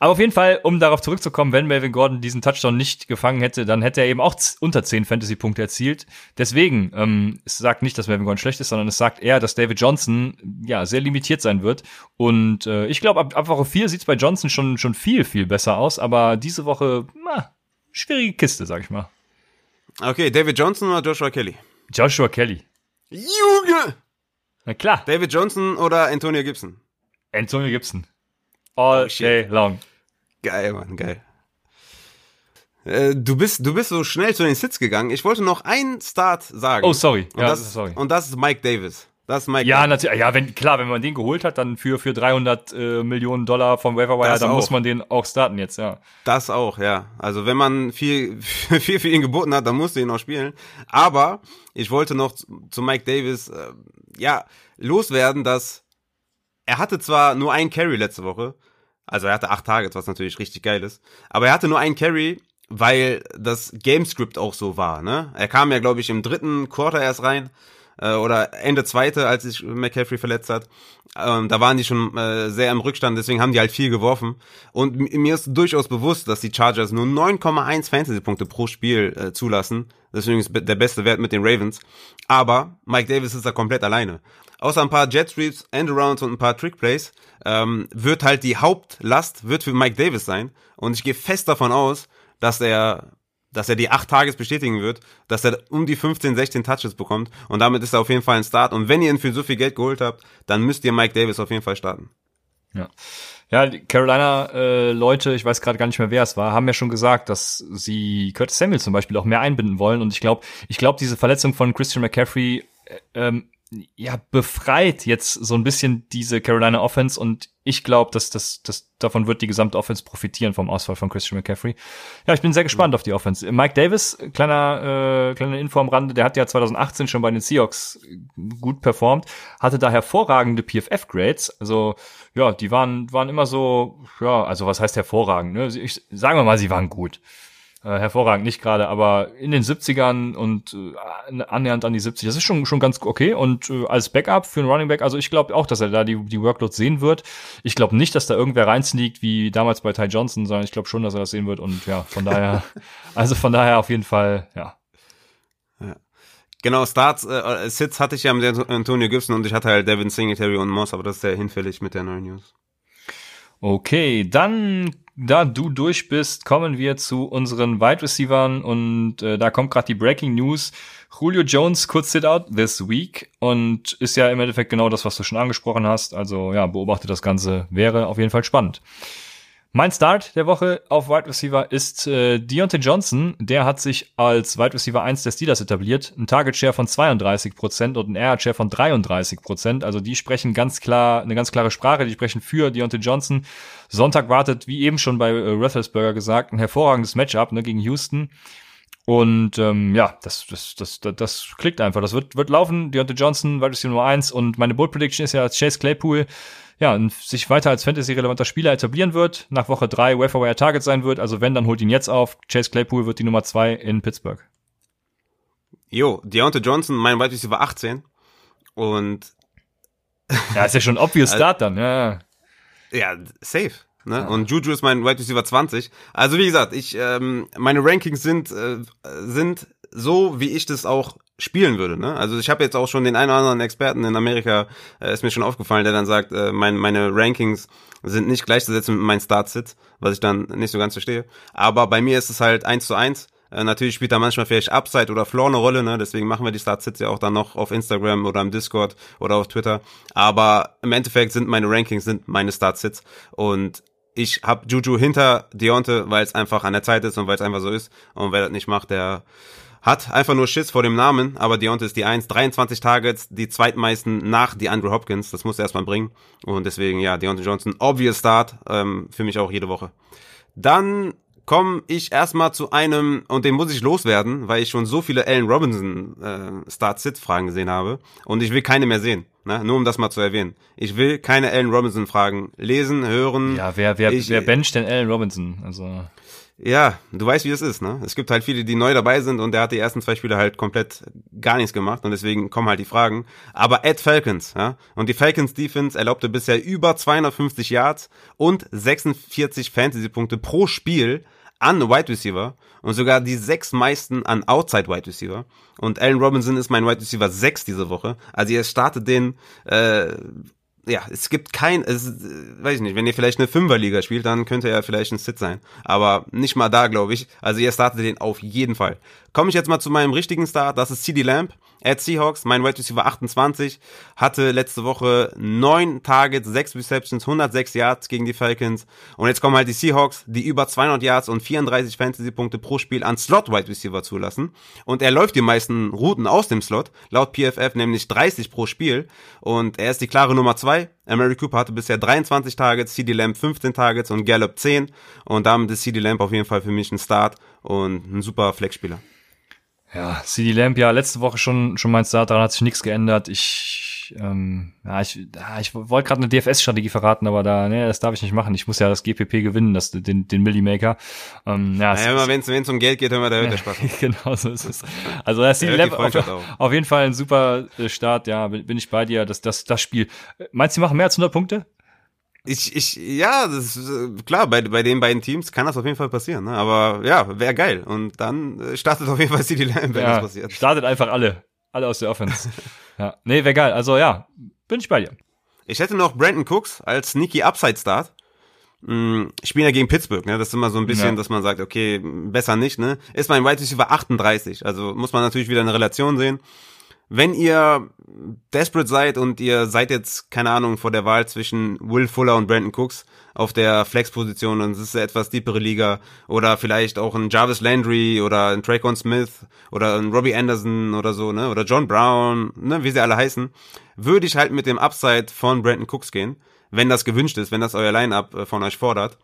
Aber auf jeden Fall, um darauf zurückzukommen, wenn Melvin Gordon diesen Touchdown nicht gefangen hätte, dann hätte er eben auch unter 10 Fantasy-Punkte erzielt. Deswegen, ähm, es sagt nicht, dass Melvin Gordon schlecht ist, sondern es sagt eher, dass David Johnson ja sehr limitiert sein wird. Und äh, ich glaube, ab, ab Woche 4 sieht es bei Johnson schon, schon viel, viel besser aus. Aber diese Woche, na, schwierige Kiste, sag ich mal. Okay, David Johnson oder Joshua Kelly? Joshua Kelly. Junge! Na klar. David Johnson oder Antonio Gibson? Antonio Gibson. All oh, day long. Geil, Mann, geil. Äh, du bist, du bist so schnell zu den Sits gegangen. Ich wollte noch einen Start sagen. Oh, sorry. Und, ja, das, sorry. und das ist Mike Davis. Das ist Mike ja, natürlich. Ja, wenn, klar, wenn man den geholt hat, dann für, für 300 äh, Millionen Dollar vom Waverwire, dann auch. muss man den auch starten jetzt, ja. Das auch, ja. Also wenn man viel, viel für ihn geboten hat, dann musst du ihn auch spielen. Aber ich wollte noch zu Mike Davis, äh, ja, loswerden, dass er hatte zwar nur einen Carry letzte Woche, also er hatte acht Targets, was natürlich richtig geil ist, aber er hatte nur einen Carry, weil das Gamescript auch so war, ne? Er kam ja, glaube ich, im dritten Quarter erst rein äh, oder Ende zweite, als sich McCaffrey verletzt hat. Ähm, da waren die schon äh, sehr im Rückstand, deswegen haben die halt viel geworfen. Und mir ist durchaus bewusst, dass die Chargers nur 9,1 Fantasy-Punkte pro Spiel äh, zulassen. Deswegen ist der beste Wert mit den Ravens. Aber Mike Davis ist da komplett alleine. Außer ein paar Jet Sweeps, Endarounds und ein paar Trick Plays ähm, wird halt die Hauptlast wird für Mike Davis sein. Und ich gehe fest davon aus, dass er dass er die acht Tages bestätigen wird, dass er um die 15, 16 Touches bekommt und damit ist er auf jeden Fall ein Start. Und wenn ihr ihn für so viel Geld geholt habt, dann müsst ihr Mike Davis auf jeden Fall starten. Ja. Ja, Carolina-Leute, äh, ich weiß gerade gar nicht mehr, wer es war, haben ja schon gesagt, dass sie Curtis Samuel zum Beispiel auch mehr einbinden wollen. Und ich glaube, ich glaube, diese Verletzung von Christian McCaffrey äh, ähm, ja, befreit jetzt so ein bisschen diese Carolina Offense und ich glaube, dass das, das davon wird die gesamte Offense profitieren vom Ausfall von Christian McCaffrey. Ja, ich bin sehr gespannt auf die Offense. Mike Davis, kleiner äh, kleine Info am Rande, der hat ja 2018 schon bei den Seahawks gut performt, hatte da hervorragende PFF Grades. Also ja, die waren waren immer so, ja, also was heißt hervorragend? Ne? Ich, sagen wir mal, sie waren gut äh, hervorragend, nicht gerade, aber in den 70ern und äh, annähernd an die 70, das ist schon schon ganz okay und äh, als Backup für einen Running Back, also ich glaube auch, dass er da die die Workload sehen wird. Ich glaube nicht, dass da irgendwer reinsneakt wie damals bei Ty Johnson, sondern ich glaube schon, dass er das sehen wird und ja, von daher also von daher auf jeden Fall, ja. ja. Genau, Starts, äh, Sits hatte ich ja mit Antonio Gibson und ich hatte halt Devin Singletary und Moss, aber das ist sehr hinfällig mit der neuen News. Okay, dann da du durch bist, kommen wir zu unseren Wide Receivern und äh, da kommt gerade die Breaking News. Julio Jones could sit out this week und ist ja im Endeffekt genau das, was du schon angesprochen hast. Also ja, beobachte das Ganze, wäre auf jeden Fall spannend. Mein Start der Woche auf Wide Receiver ist äh, Deontay Johnson. Der hat sich als Wide Receiver 1 der Steelers etabliert. Ein Target Share von 32 Prozent und ein Air Share von 33%. Prozent. Also die sprechen ganz klar, eine ganz klare Sprache. Die sprechen für Deontay Johnson. Sonntag wartet, wie eben schon bei äh, Roethlisberger gesagt, ein hervorragendes Matchup ne, gegen Houston. Und ähm, ja, das, das, das, das, das klickt einfach. Das wird, wird laufen. Deontay Johnson, Wide Receiver Nummer 1. Und meine Bold Prediction ist ja Chase Claypool ja, sich weiter als Fantasy-relevanter Spieler etablieren wird, nach Woche drei Waferwire Target sein wird. Also wenn, dann holt ihn jetzt auf. Chase Claypool wird die Nummer zwei in Pittsburgh. Jo, Deontay Johnson, mein Wide Receiver 18. Und ja, ist ja schon obvious Start dann, ja. Ja, safe. Ne? Ja. Und Juju ist mein Wide Receiver 20. Also wie gesagt, ich ähm, meine Rankings sind äh, sind so, wie ich das auch spielen würde. Ne? Also ich habe jetzt auch schon den einen oder anderen Experten in Amerika, äh, ist mir schon aufgefallen, der dann sagt, äh, mein, meine Rankings sind nicht gleichzusetzen mit meinen Startsits, was ich dann nicht so ganz verstehe. Aber bei mir ist es halt eins zu eins. Äh, natürlich spielt da manchmal vielleicht Upside oder Floor eine Rolle, ne? deswegen machen wir die Startsits ja auch dann noch auf Instagram oder im Discord oder auf Twitter. Aber im Endeffekt sind meine Rankings sind meine Startsits und ich habe Juju hinter Deonte, weil es einfach an der Zeit ist und weil es einfach so ist. Und wer das nicht macht, der hat einfach nur Schiss vor dem Namen, aber Deontay ist die 1, 23 Targets, die zweitmeisten nach die Andrew Hopkins, das muss er erstmal bringen und deswegen, ja, Deontay Johnson, obvious Start, ähm, für mich auch jede Woche. Dann komme ich erstmal zu einem, und den muss ich loswerden, weil ich schon so viele Allen Robinson äh, Start-Sit-Fragen gesehen habe und ich will keine mehr sehen. Ne? Nur um das mal zu erwähnen. Ich will keine Allen Robinson-Fragen lesen, hören. Ja, wer, wer, ich, wer bencht denn Allen Robinson? Also. Ja, du weißt, wie es ist, ne? Es gibt halt viele, die neu dabei sind und der hat die ersten zwei Spiele halt komplett gar nichts gemacht und deswegen kommen halt die Fragen. Aber Ed Falcons, ja? Und die Falcons Defense erlaubte bisher über 250 Yards und 46 Fantasy-Punkte pro Spiel an Wide Receiver und sogar die sechs meisten an Outside Wide Receiver. Und Allen Robinson ist mein Wide Receiver 6 diese Woche. Also ihr startet den äh, ja, es gibt kein, es, weiß ich nicht, wenn ihr vielleicht eine Fünferliga spielt, dann könnte er vielleicht ein Sit sein. Aber nicht mal da, glaube ich. Also ihr startet den auf jeden Fall. Komme ich jetzt mal zu meinem richtigen Start, das ist CD Lamp. At Seahawks, mein Wide Receiver 28, hatte letzte Woche neun Targets, sechs Receptions, 106 Yards gegen die Falcons. Und jetzt kommen halt die Seahawks, die über 200 Yards und 34 Fantasy-Punkte pro Spiel an Slot Wide Receiver zulassen. Und er läuft die meisten Routen aus dem Slot, laut PFF nämlich 30 pro Spiel. Und er ist die klare Nummer zwei. Mary Cooper hatte bisher 23 Targets, CD Lamb 15 Targets und Gallup 10. Und damit ist CD Lamb auf jeden Fall für mich ein Start und ein super Flexspieler. Ja, CD Lamp, ja, letzte Woche schon, schon mein Start, daran hat sich nichts geändert. Ich, ähm, ja, ich, ja, ich wollte gerade eine DFS-Strategie verraten, aber da, ne, das darf ich nicht machen. Ich muss ja das GPP gewinnen, das, den, den Millimaker. Ähm, ja, naja, immer wenn es um Geld geht, immer da hört der Spaß. genau, so ist es. Also, das CD Lamp auf, auf, jeden Fall ein super äh, Start, ja, bin, bin ich bei dir. Das, das, das Spiel. Meinst du, die machen mehr als 100 Punkte? Ich, ich, ja, das ist, äh, klar, bei, bei den beiden Teams kann das auf jeden Fall passieren, ne? aber ja, wäre geil. Und dann äh, startet auf jeden Fall CD Lamb, wenn ja, das passiert. Startet einfach alle, alle aus der Offense. ja, nee, wäre geil. Also ja, bin ich bei dir. Ich hätte noch Brandon Cooks als sneaky Upside Start. Hm, ich spiele ja gegen Pittsburgh, ne? Das ist immer so ein bisschen, ja. dass man sagt, okay, besser nicht, ne? Ist mein Wide Receiver 38, also muss man natürlich wieder eine Relation sehen wenn ihr desperate seid und ihr seid jetzt, keine Ahnung, vor der Wahl zwischen Will Fuller und Brandon Cooks auf der Flex-Position und es ist eine etwas tiefere Liga oder vielleicht auch ein Jarvis Landry oder ein Traycon Smith oder ein Robbie Anderson oder so, ne, oder John Brown, ne, wie sie alle heißen, würde ich halt mit dem Upside von Brandon Cooks gehen, wenn das gewünscht ist, wenn das euer Line-Up äh, von euch fordert.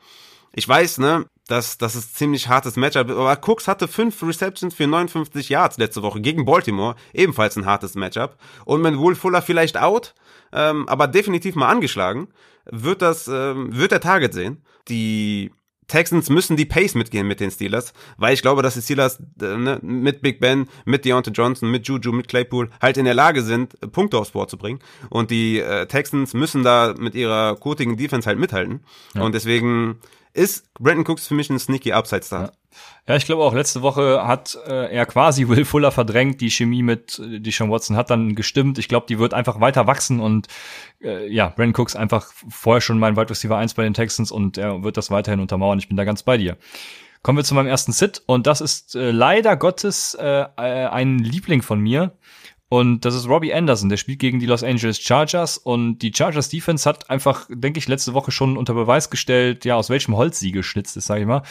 Ich weiß, ne, dass das ist ziemlich hartes Matchup. Aber Cooks hatte fünf Receptions für 59 Yards letzte Woche gegen Baltimore, ebenfalls ein hartes Matchup. Und mit Will Fuller vielleicht out, ähm, aber definitiv mal angeschlagen, wird das, ähm, wird der Target sehen. Die Texans müssen die Pace mitgehen mit den Steelers, weil ich glaube, dass die Steelers äh, ne, mit Big Ben, mit Deontay Johnson, mit Juju, mit Claypool halt in der Lage sind, Punkte aufs Board zu bringen. Und die äh, Texans müssen da mit ihrer kotigen Defense halt mithalten. Ja. Und deswegen ist Brandon Cooks für mich ein sneaky Upside Star. Ja. Ja, ich glaube auch, letzte Woche hat äh, er quasi Will Fuller verdrängt. Die Chemie mit äh, die Sean Watson hat dann gestimmt. Ich glaube, die wird einfach weiter wachsen und äh, ja, Brandon Cooks einfach vorher schon mein Wide Receiver 1 bei den Texans und er wird das weiterhin untermauern. Ich bin da ganz bei dir. Kommen wir zu meinem ersten Sit und das ist äh, leider Gottes äh, äh ein Liebling von mir. Und das ist Robbie Anderson, der spielt gegen die Los Angeles Chargers und die Chargers Defense hat einfach, denke ich, letzte Woche schon unter Beweis gestellt, ja, aus welchem Holz sie geschnitzt ist, sage ich mal.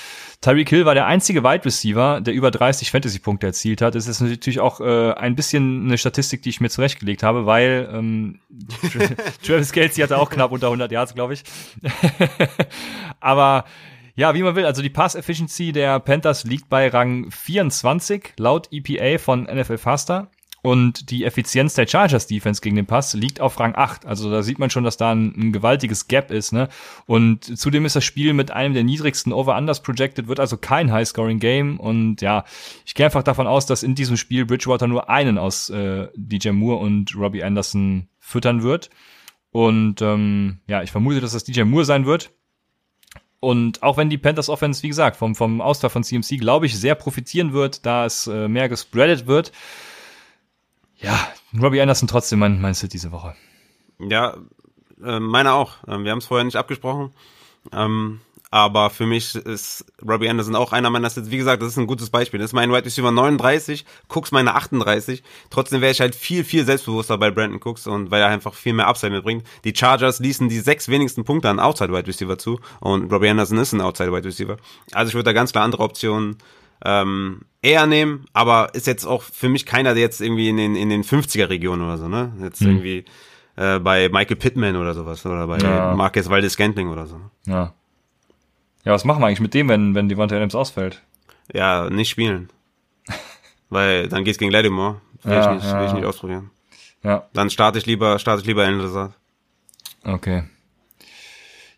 Tyreek Hill war der einzige Wide Receiver, der über 30 Fantasy-Punkte erzielt hat. Das ist natürlich auch äh, ein bisschen eine Statistik, die ich mir zurechtgelegt habe, weil ähm, Travis Kelsey hatte auch knapp unter 100 Yards, glaube ich. Aber ja, wie man will, also die Pass-Efficiency der Panthers liegt bei Rang 24 laut EPA von NFL Faster. Und die Effizienz der Chargers Defense gegen den Pass liegt auf Rang 8. Also da sieht man schon, dass da ein, ein gewaltiges Gap ist. Ne? Und zudem ist das Spiel mit einem der niedrigsten Over-Unders projected, wird also kein High-Scoring-Game. Und ja, ich gehe einfach davon aus, dass in diesem Spiel Bridgewater nur einen aus äh, DJ Moore und Robbie Anderson füttern wird. Und ähm, ja, ich vermute, dass das DJ Moore sein wird. Und auch wenn die Panthers Offense, wie gesagt, vom, vom Austausch von CMC, glaube ich, sehr profitieren wird, da es äh, mehr gespreadet wird, ja, Robbie Anderson trotzdem mein, mein Sit diese Woche. Ja, äh, meine auch. Ähm, wir haben es vorher nicht abgesprochen. Ähm, aber für mich ist Robbie Anderson auch einer meiner Sits. Wie gesagt, das ist ein gutes Beispiel. Das ist mein Wide Receiver 39, Cooks meine 38. Trotzdem wäre ich halt viel, viel selbstbewusster bei Brandon Cooks und weil er einfach viel mehr Upside mitbringt. Die Chargers ließen die sechs wenigsten Punkte an Outside Wide Receiver zu und Robbie Anderson ist ein Outside Wide Receiver. Also ich würde da ganz klar andere Optionen ähm, eher nehmen, aber ist jetzt auch für mich keiner, der jetzt irgendwie in den, in den 50er-Regionen oder so, ne? Jetzt Hm. irgendwie äh, bei Michael Pittman oder sowas oder bei Ja. Marquez Valdez Scantling oder so. Ja. Ja, was machen wir eigentlich mit dem, wenn, wenn Devonta Adams ausfällt? Ja, nicht spielen. Weil dann geht's gegen Lattimore. Will, Ja, ich nicht, ja. will ich nicht ausprobieren. Ja, Dann starte ich lieber, starte ich lieber Alan Lazard. okay.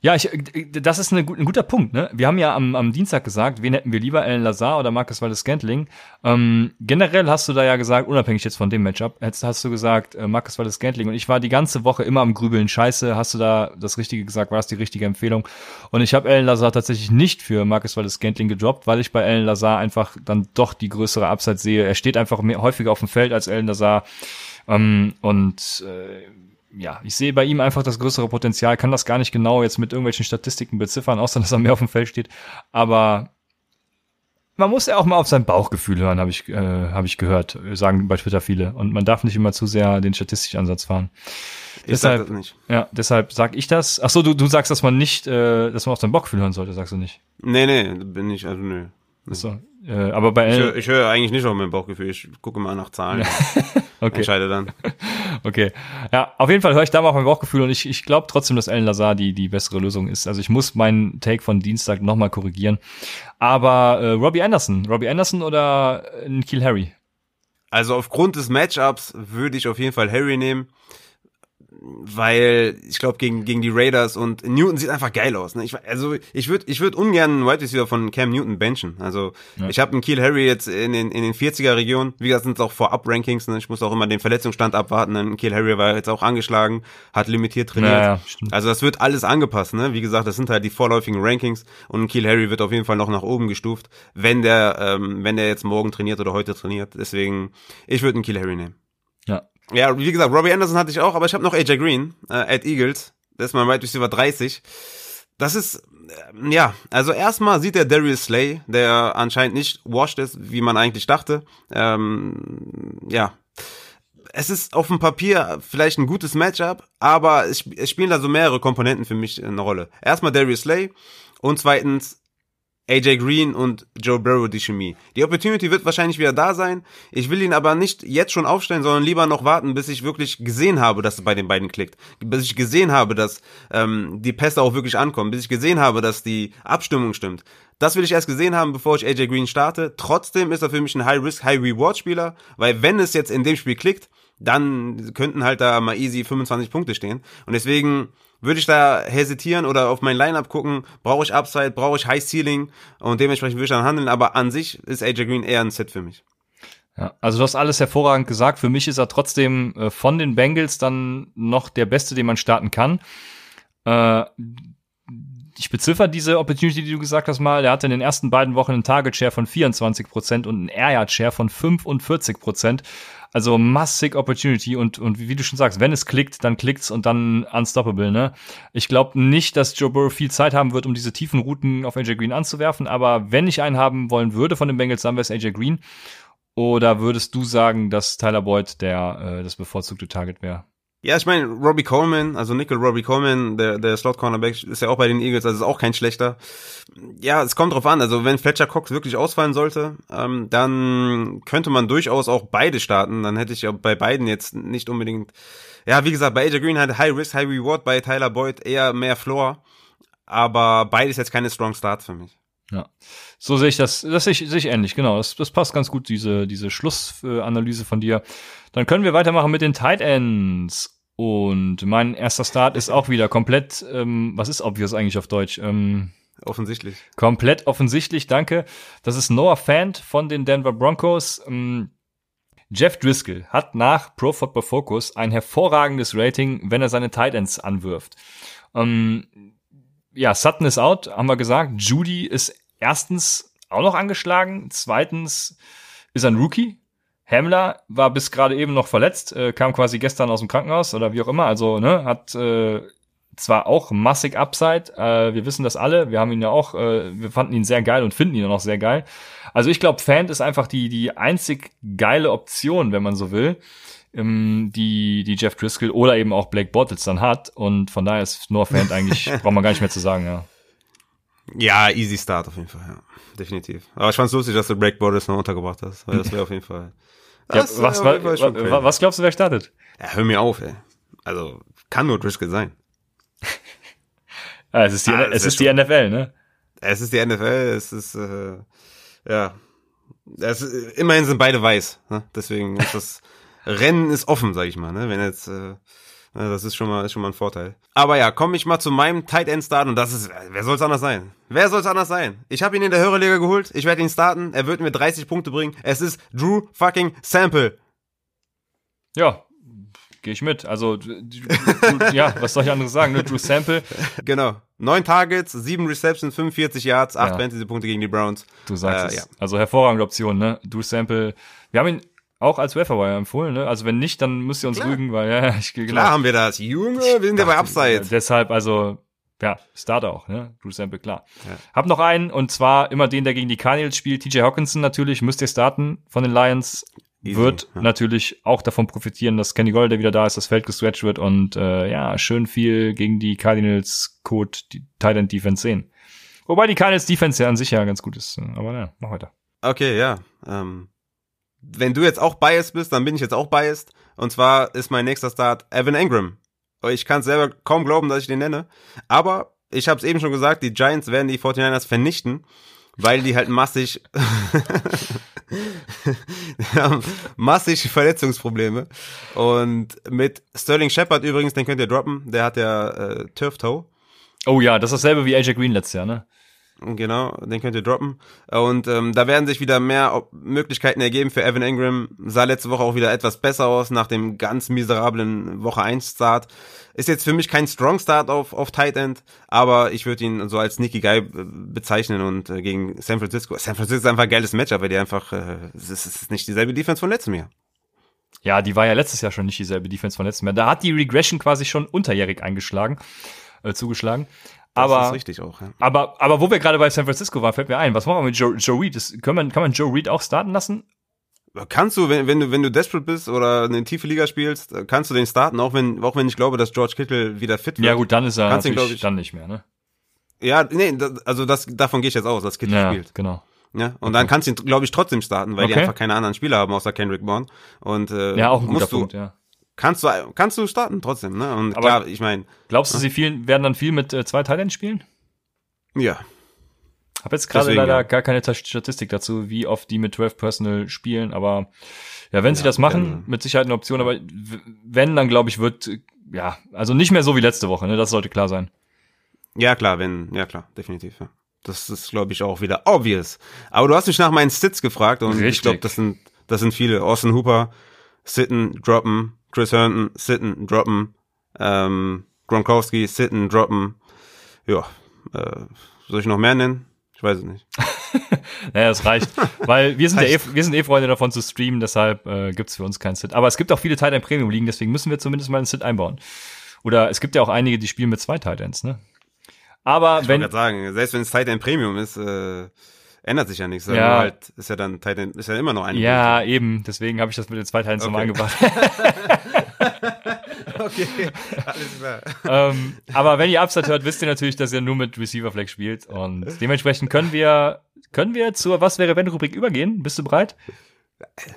Ja, ich, das ist eine, ein guter Punkt. Ne? Wir haben ja am, am Dienstag gesagt, wen hätten wir lieber, Alan Lazar oder Marcus Waldes Scantling. Ähm, generell hast du da ja gesagt, unabhängig jetzt von dem Matchup, hast, hast du gesagt, äh, Marcus Waldes Scantling. Und ich war die ganze Woche immer am Grübeln. Scheiße, hast du da das Richtige gesagt? War das die richtige Empfehlung? Und ich habe Alan Lazar tatsächlich nicht für Marcus Waldes Scantling gedroppt, weil ich bei Alan Lazar einfach dann doch die größere Upside sehe. Er steht einfach mehr, häufiger auf dem Feld als Alan Lazar. Ähm, und äh, ja, ich sehe bei ihm einfach das größere Potenzial, kann das gar nicht genau jetzt mit irgendwelchen Statistiken beziffern, außer dass er mehr auf dem Feld steht. Aber man muss ja auch mal auf sein Bauchgefühl hören, habe ich, äh, hab ich gehört, sagen bei Twitter viele. Und man darf nicht immer zu sehr den statistischen Ansatz fahren. Ich sag Deshalb, das nicht. ja, deshalb sag ich das. Ach so, du, du sagst, dass man nicht, äh, dass man auf sein Bauchgefühl hören sollte, sagst du nicht. Nee, nee, bin ich, also nö. Ach so, äh, aber bei Ich, höre- ich höre eigentlich nicht auf mein Bauchgefühl. Ich gucke mal nach Zahlen. okay. Entscheide dann. Okay. Ja, auf jeden Fall höre ich da mal auf mein Bauchgefühl und ich, ich glaube trotzdem, dass Alan Lazar die, die bessere Lösung ist. Also ich muss meinen Take von Dienstag nochmal korrigieren. Aber äh, Robbie Anderson, Robbie Anderson oder äh, Nikhil Harry? Also aufgrund des Matchups würde ich auf jeden Fall Harry nehmen. Weil ich glaube, gegen, gegen die Raiders und Newton sieht einfach geil aus. Ne? Ich, also ich würde ich würd ungern einen Wide Receiver von Cam Newton benchen. Also ich habe einen Kiel Harry jetzt in den, in den 40er Regionen. Wie gesagt, sind es auch Vorab-Rankings. Ne? Ich muss auch immer den Verletzungsstand abwarten. Ein Kiel Harry war jetzt auch angeschlagen, hat limitiert trainiert. Ja, ja. Also das wird alles angepasst. Ne? Wie gesagt, das sind halt die vorläufigen Rankings. Und Kiel Harry wird auf jeden Fall noch nach oben gestuft, wenn der, ähm, wenn der jetzt morgen trainiert oder heute trainiert. Deswegen, ich würde einen Kiel Harry nehmen. Ja. Ja, wie gesagt, Robbie Anderson hatte ich auch, aber ich habe noch AJ Green, äh, at Eagles. Das ist mein Wide Receiver 30. Das ist, äh, ja, also erstmal sieht der Darius Slay, der anscheinend nicht washed ist, wie man eigentlich dachte. Ähm, ja, es ist auf dem Papier vielleicht ein gutes Matchup, aber es, es spielen da so mehrere Komponenten für mich eine Rolle. Erstmal Darius Slay und zweitens AJ Green und Joe Burrow die Chemie. Die Opportunity wird wahrscheinlich wieder da sein. Ich will ihn aber nicht jetzt schon aufstellen, sondern lieber noch warten, bis ich wirklich gesehen habe, dass es bei den beiden klickt. Bis ich gesehen habe, dass ähm, die Pässe auch wirklich ankommen. Bis ich gesehen habe, dass die Abstimmung stimmt. Das will ich erst gesehen haben, bevor ich AJ Green starte. Trotzdem ist er für mich ein High-Risk, High-Reward-Spieler, weil wenn es jetzt in dem Spiel klickt, dann könnten halt da mal easy 25 Punkte stehen. Und deswegen würde ich da hesitieren oder auf mein Lineup gucken, brauche ich Upside, brauche ich High Ceiling und dementsprechend würde ich dann handeln, aber an sich ist AJ Green eher ein Set für mich. Ja, also du hast alles hervorragend gesagt. Für mich ist er trotzdem äh, von den Bengals dann noch der Beste, den man starten kann. Äh, ich beziffer diese Opportunity, die du gesagt hast mal. Er hatte in den ersten beiden Wochen einen Target Share von 24% und einen Air Yard Share von 45%. Also massig Opportunity und, und wie du schon sagst, wenn es klickt, dann klickt's und dann unstoppable, ne? Ich glaube nicht, dass Joe Burrow viel Zeit haben wird, um diese tiefen Routen auf AJ Green anzuwerfen, aber wenn ich einen haben wollen würde von den Bengals, dann wäre es AJ Green. Oder würdest du sagen, dass Tyler Boyd der äh, das bevorzugte Target wäre? Ja, ich meine, Robbie Coleman, also Nickel Robbie Coleman, der, der Slot-Cornerback, ist ja auch bei den Eagles, also ist auch kein schlechter. Ja, es kommt drauf an, also wenn Fletcher Cox wirklich ausfallen sollte, ähm, dann könnte man durchaus auch beide starten, dann hätte ich ja bei beiden jetzt nicht unbedingt, ja, wie gesagt, bei AJ Green halt High Risk, High Reward, bei Tyler Boyd eher mehr Floor, aber beides jetzt keine Strong Starts für mich. Ja. So sehe ich das, das sehe ich, sehe ich ähnlich, genau. Das, das passt ganz gut, diese, diese Schlussanalyse von dir. Dann können wir weitermachen mit den Tight Ends. Und mein erster Start ist auch wieder komplett, ähm, was ist obvious eigentlich auf Deutsch? Ähm, Offensichtlich. komplett offensichtlich, danke. Das ist Noah Fant von den Denver Broncos. Ähm, Jeff Driscoll hat nach Pro Football Focus ein hervorragendes Rating, wenn er seine Tight Ends anwirft. Ähm, ja, Sutton ist out, haben wir gesagt. Judy ist erstens auch noch angeschlagen. Zweitens ist er ein Rookie. Hamler war bis gerade eben noch verletzt, äh, kam quasi gestern aus dem Krankenhaus oder wie auch immer. Also, ne, hat äh, zwar auch massig Upside, äh, wir wissen das alle, wir haben ihn ja auch, äh, wir fanden ihn sehr geil und finden ihn auch noch sehr geil. Also ich glaube, Fant ist einfach die, die einzig geile Option, wenn man so will, ähm, die, die Jeff Driscoll oder eben auch Blake Bortles dann hat. Und von daher ist Noah Fant eigentlich, braucht man gar nicht mehr zu sagen, ja. Ja, easy Start auf jeden Fall, ja. Definitiv. Aber ich fand's lustig, dass du Break Borders noch untergebracht hast, weil das wäre auf jeden Fall. Ja, was, jeden wa, was glaubst du, wer startet? Ja, hör mir auf, ey. Also, kann nur Driscoll sein. Ah, es ist die, Ah, es ist die NFL, ne? Es ist die NFL, es ist, äh, ja. Es immerhin sind beide weiß, ne? Deswegen ist das Rennen ist offen, sag ich mal, ne? Wenn jetzt, äh, das ist schon mal, ist schon mal ein Vorteil. Aber ja, komme ich mal zu meinem Tight End Start und das ist, wer soll's anders sein? Wer soll's anders sein? Ich habe ihn in der Hörerliga geholt, ich werde ihn starten, er wird mir 30 Punkte bringen. Es ist Drew fucking Sample. Ja, gehe ich mit. Also, ja, was soll ich anderes sagen, ne? Drew Sample, Genau. Neun Targets, sieben Receptions, 45 Yards, acht Ja. Fantasy-Punkte gegen die Browns. du sagst Äh, es. ja. Also hervorragende Option, ne? Drew Sample. Wir haben ihn auch als Waferwire empfohlen, ne? Also wenn nicht, dann müsst ihr uns Klar. rügen, weil ja, ich genau. Klar haben wir das. Junge, wir sind ja bei Upside. Deshalb, also, ja, Start auch, ne? Drew Sample, klar. Ja. Hab noch einen, und zwar immer den, der gegen die Cardinals spielt. TJ Hawkinson natürlich, müsst ihr starten von den Lions. Easy, wird ja. natürlich auch davon profitieren, dass Kenny Gold wieder da ist, das Feld gestretched wird und äh, ja, schön viel gegen die Cardinals Code, Titan Defense sehen. Wobei die Cardinals Defense ja an sich ja ganz gut ist. Aber ja, mach weiter. Okay, ja. Ähm, wenn du jetzt auch biased bist, dann bin ich jetzt auch biased. Und zwar ist mein nächster Start Evan Ingram. Ich kann selber kaum glauben, dass ich den nenne. Aber ich habe es eben schon gesagt, die Giants werden die 49ers vernichten, weil die halt massig, massig Verletzungsprobleme. Und mit Sterling Shepard übrigens, den könnt ihr droppen, der hat ja äh, Turf Toe. Oh ja, das ist dasselbe wie AJ Green letztes Jahr, ne? Genau, den könnt ihr droppen. Und ähm, da werden sich wieder mehr Möglichkeiten ergeben für Evan Ingram. Sah letzte Woche auch wieder etwas besser aus nach dem ganz miserablen Woche 1 Start. Ist jetzt für mich kein Strong Start auf, auf Tight End, aber ich würde ihn so als Sneaky Guy äh, bezeichnen und äh, gegen San Francisco. San Francisco ist einfach ein geiles Matchup, weil die einfach, äh, es ist, ist nicht dieselbe Defense von letztem Jahr. Ja, die war ja letztes Jahr schon nicht dieselbe Defense von letztem Jahr. Da hat die Regression quasi schon unterjährig eingeschlagen, äh, zugeschlagen. Aber ist richtig auch, ja. Aber, aber wo wir gerade bei San Francisco waren, fällt mir ein, was machen wir mit Joe, Joe Reed? Das, kann, man, kann man Joe Reed auch starten lassen? Kannst du, wenn, wenn du, wenn du desperate bist oder eine tiefe Liga spielst, äh, kannst du den starten, auch wenn, auch wenn ich glaube, dass George Kittle wieder fit wird. Ja gut, dann ist er Kannst ihn, ich- dann nicht mehr, ne? Ja, nee, also das, davon gehe ich jetzt aus, dass Kittle Ja, spielt. genau. Ja, und dann kannst du ihn, glaube ich, trotzdem starten, weil die Okay. einfach keine anderen Spieler haben außer Kendrick Bourne. Und äh, Ja, auch ein guter musst du, Punkt, ja. Kannst du, kannst du starten trotzdem, ne? Und Aber- klar, ich meine, Glaubst du, sie viel, werden dann viel mit äh, zwei Titans spielen? ja, Hab jetzt gerade leider ja. gar keine Ta- Statistik dazu, wie oft die mit 12 Personal spielen, aber ja, wenn sie Ja, das machen, mit Sicherheit eine Option, aber wenn, dann glaube ich, wird, ja, also nicht mehr so wie letzte Woche, ne? Das sollte klar sein. ja klar, wenn, ja klar, definitiv, ja. Das ist, glaube ich, auch wieder obvious. Aber du hast mich nach meinen Sits gefragt und ich Richtig. glaube, das sind, das sind viele. Austin Hooper, sitten, droppen, Chris Herndon, sitten, droppen, ähm, Gronkowski, sitten, droppen. Ja, äh, soll ich noch mehr nennen? Ich weiß es nicht. Naja, das reicht. Weil wir sind ja eh, wir sind eh Freunde davon zu streamen, deshalb äh, gibt's für uns keinen Sit. Aber es gibt auch viele Titan Premium liegen, deswegen müssen wir zumindest mal einen Sit einbauen. Oder es gibt ja auch einige, die spielen mit zwei Titans, ne? Aber Ich wenn, gerade sagen, selbst wenn es Titan Premium ist, äh, ändert sich ja nichts. Ja. Halt, ist ja dann Titan, ist ja immer noch ein. ja, eben, deswegen habe ich das mit den zwei nochmal Okay. angebracht. okay, alles klar. ähm, aber wenn ihr Upside hört, wisst ihr natürlich, dass ihr nur mit Receiver Flex spielt und dementsprechend können wir, können wir zur Was wäre wenn Rubrik übergehen? Bist du bereit?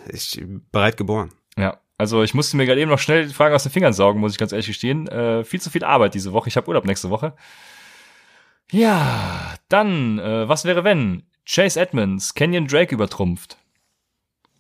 Ich bin bereit geboren. Ja, also ich musste mir gerade eben noch schnell die Fragen aus den Fingern saugen, muss ich ganz ehrlich gestehen. Äh, viel zu viel Arbeit diese Woche. Ich habe Urlaub nächste Woche. Ja, dann, äh, was wäre wenn? Chase Edmonds, Kenyon Drake übertrumpft.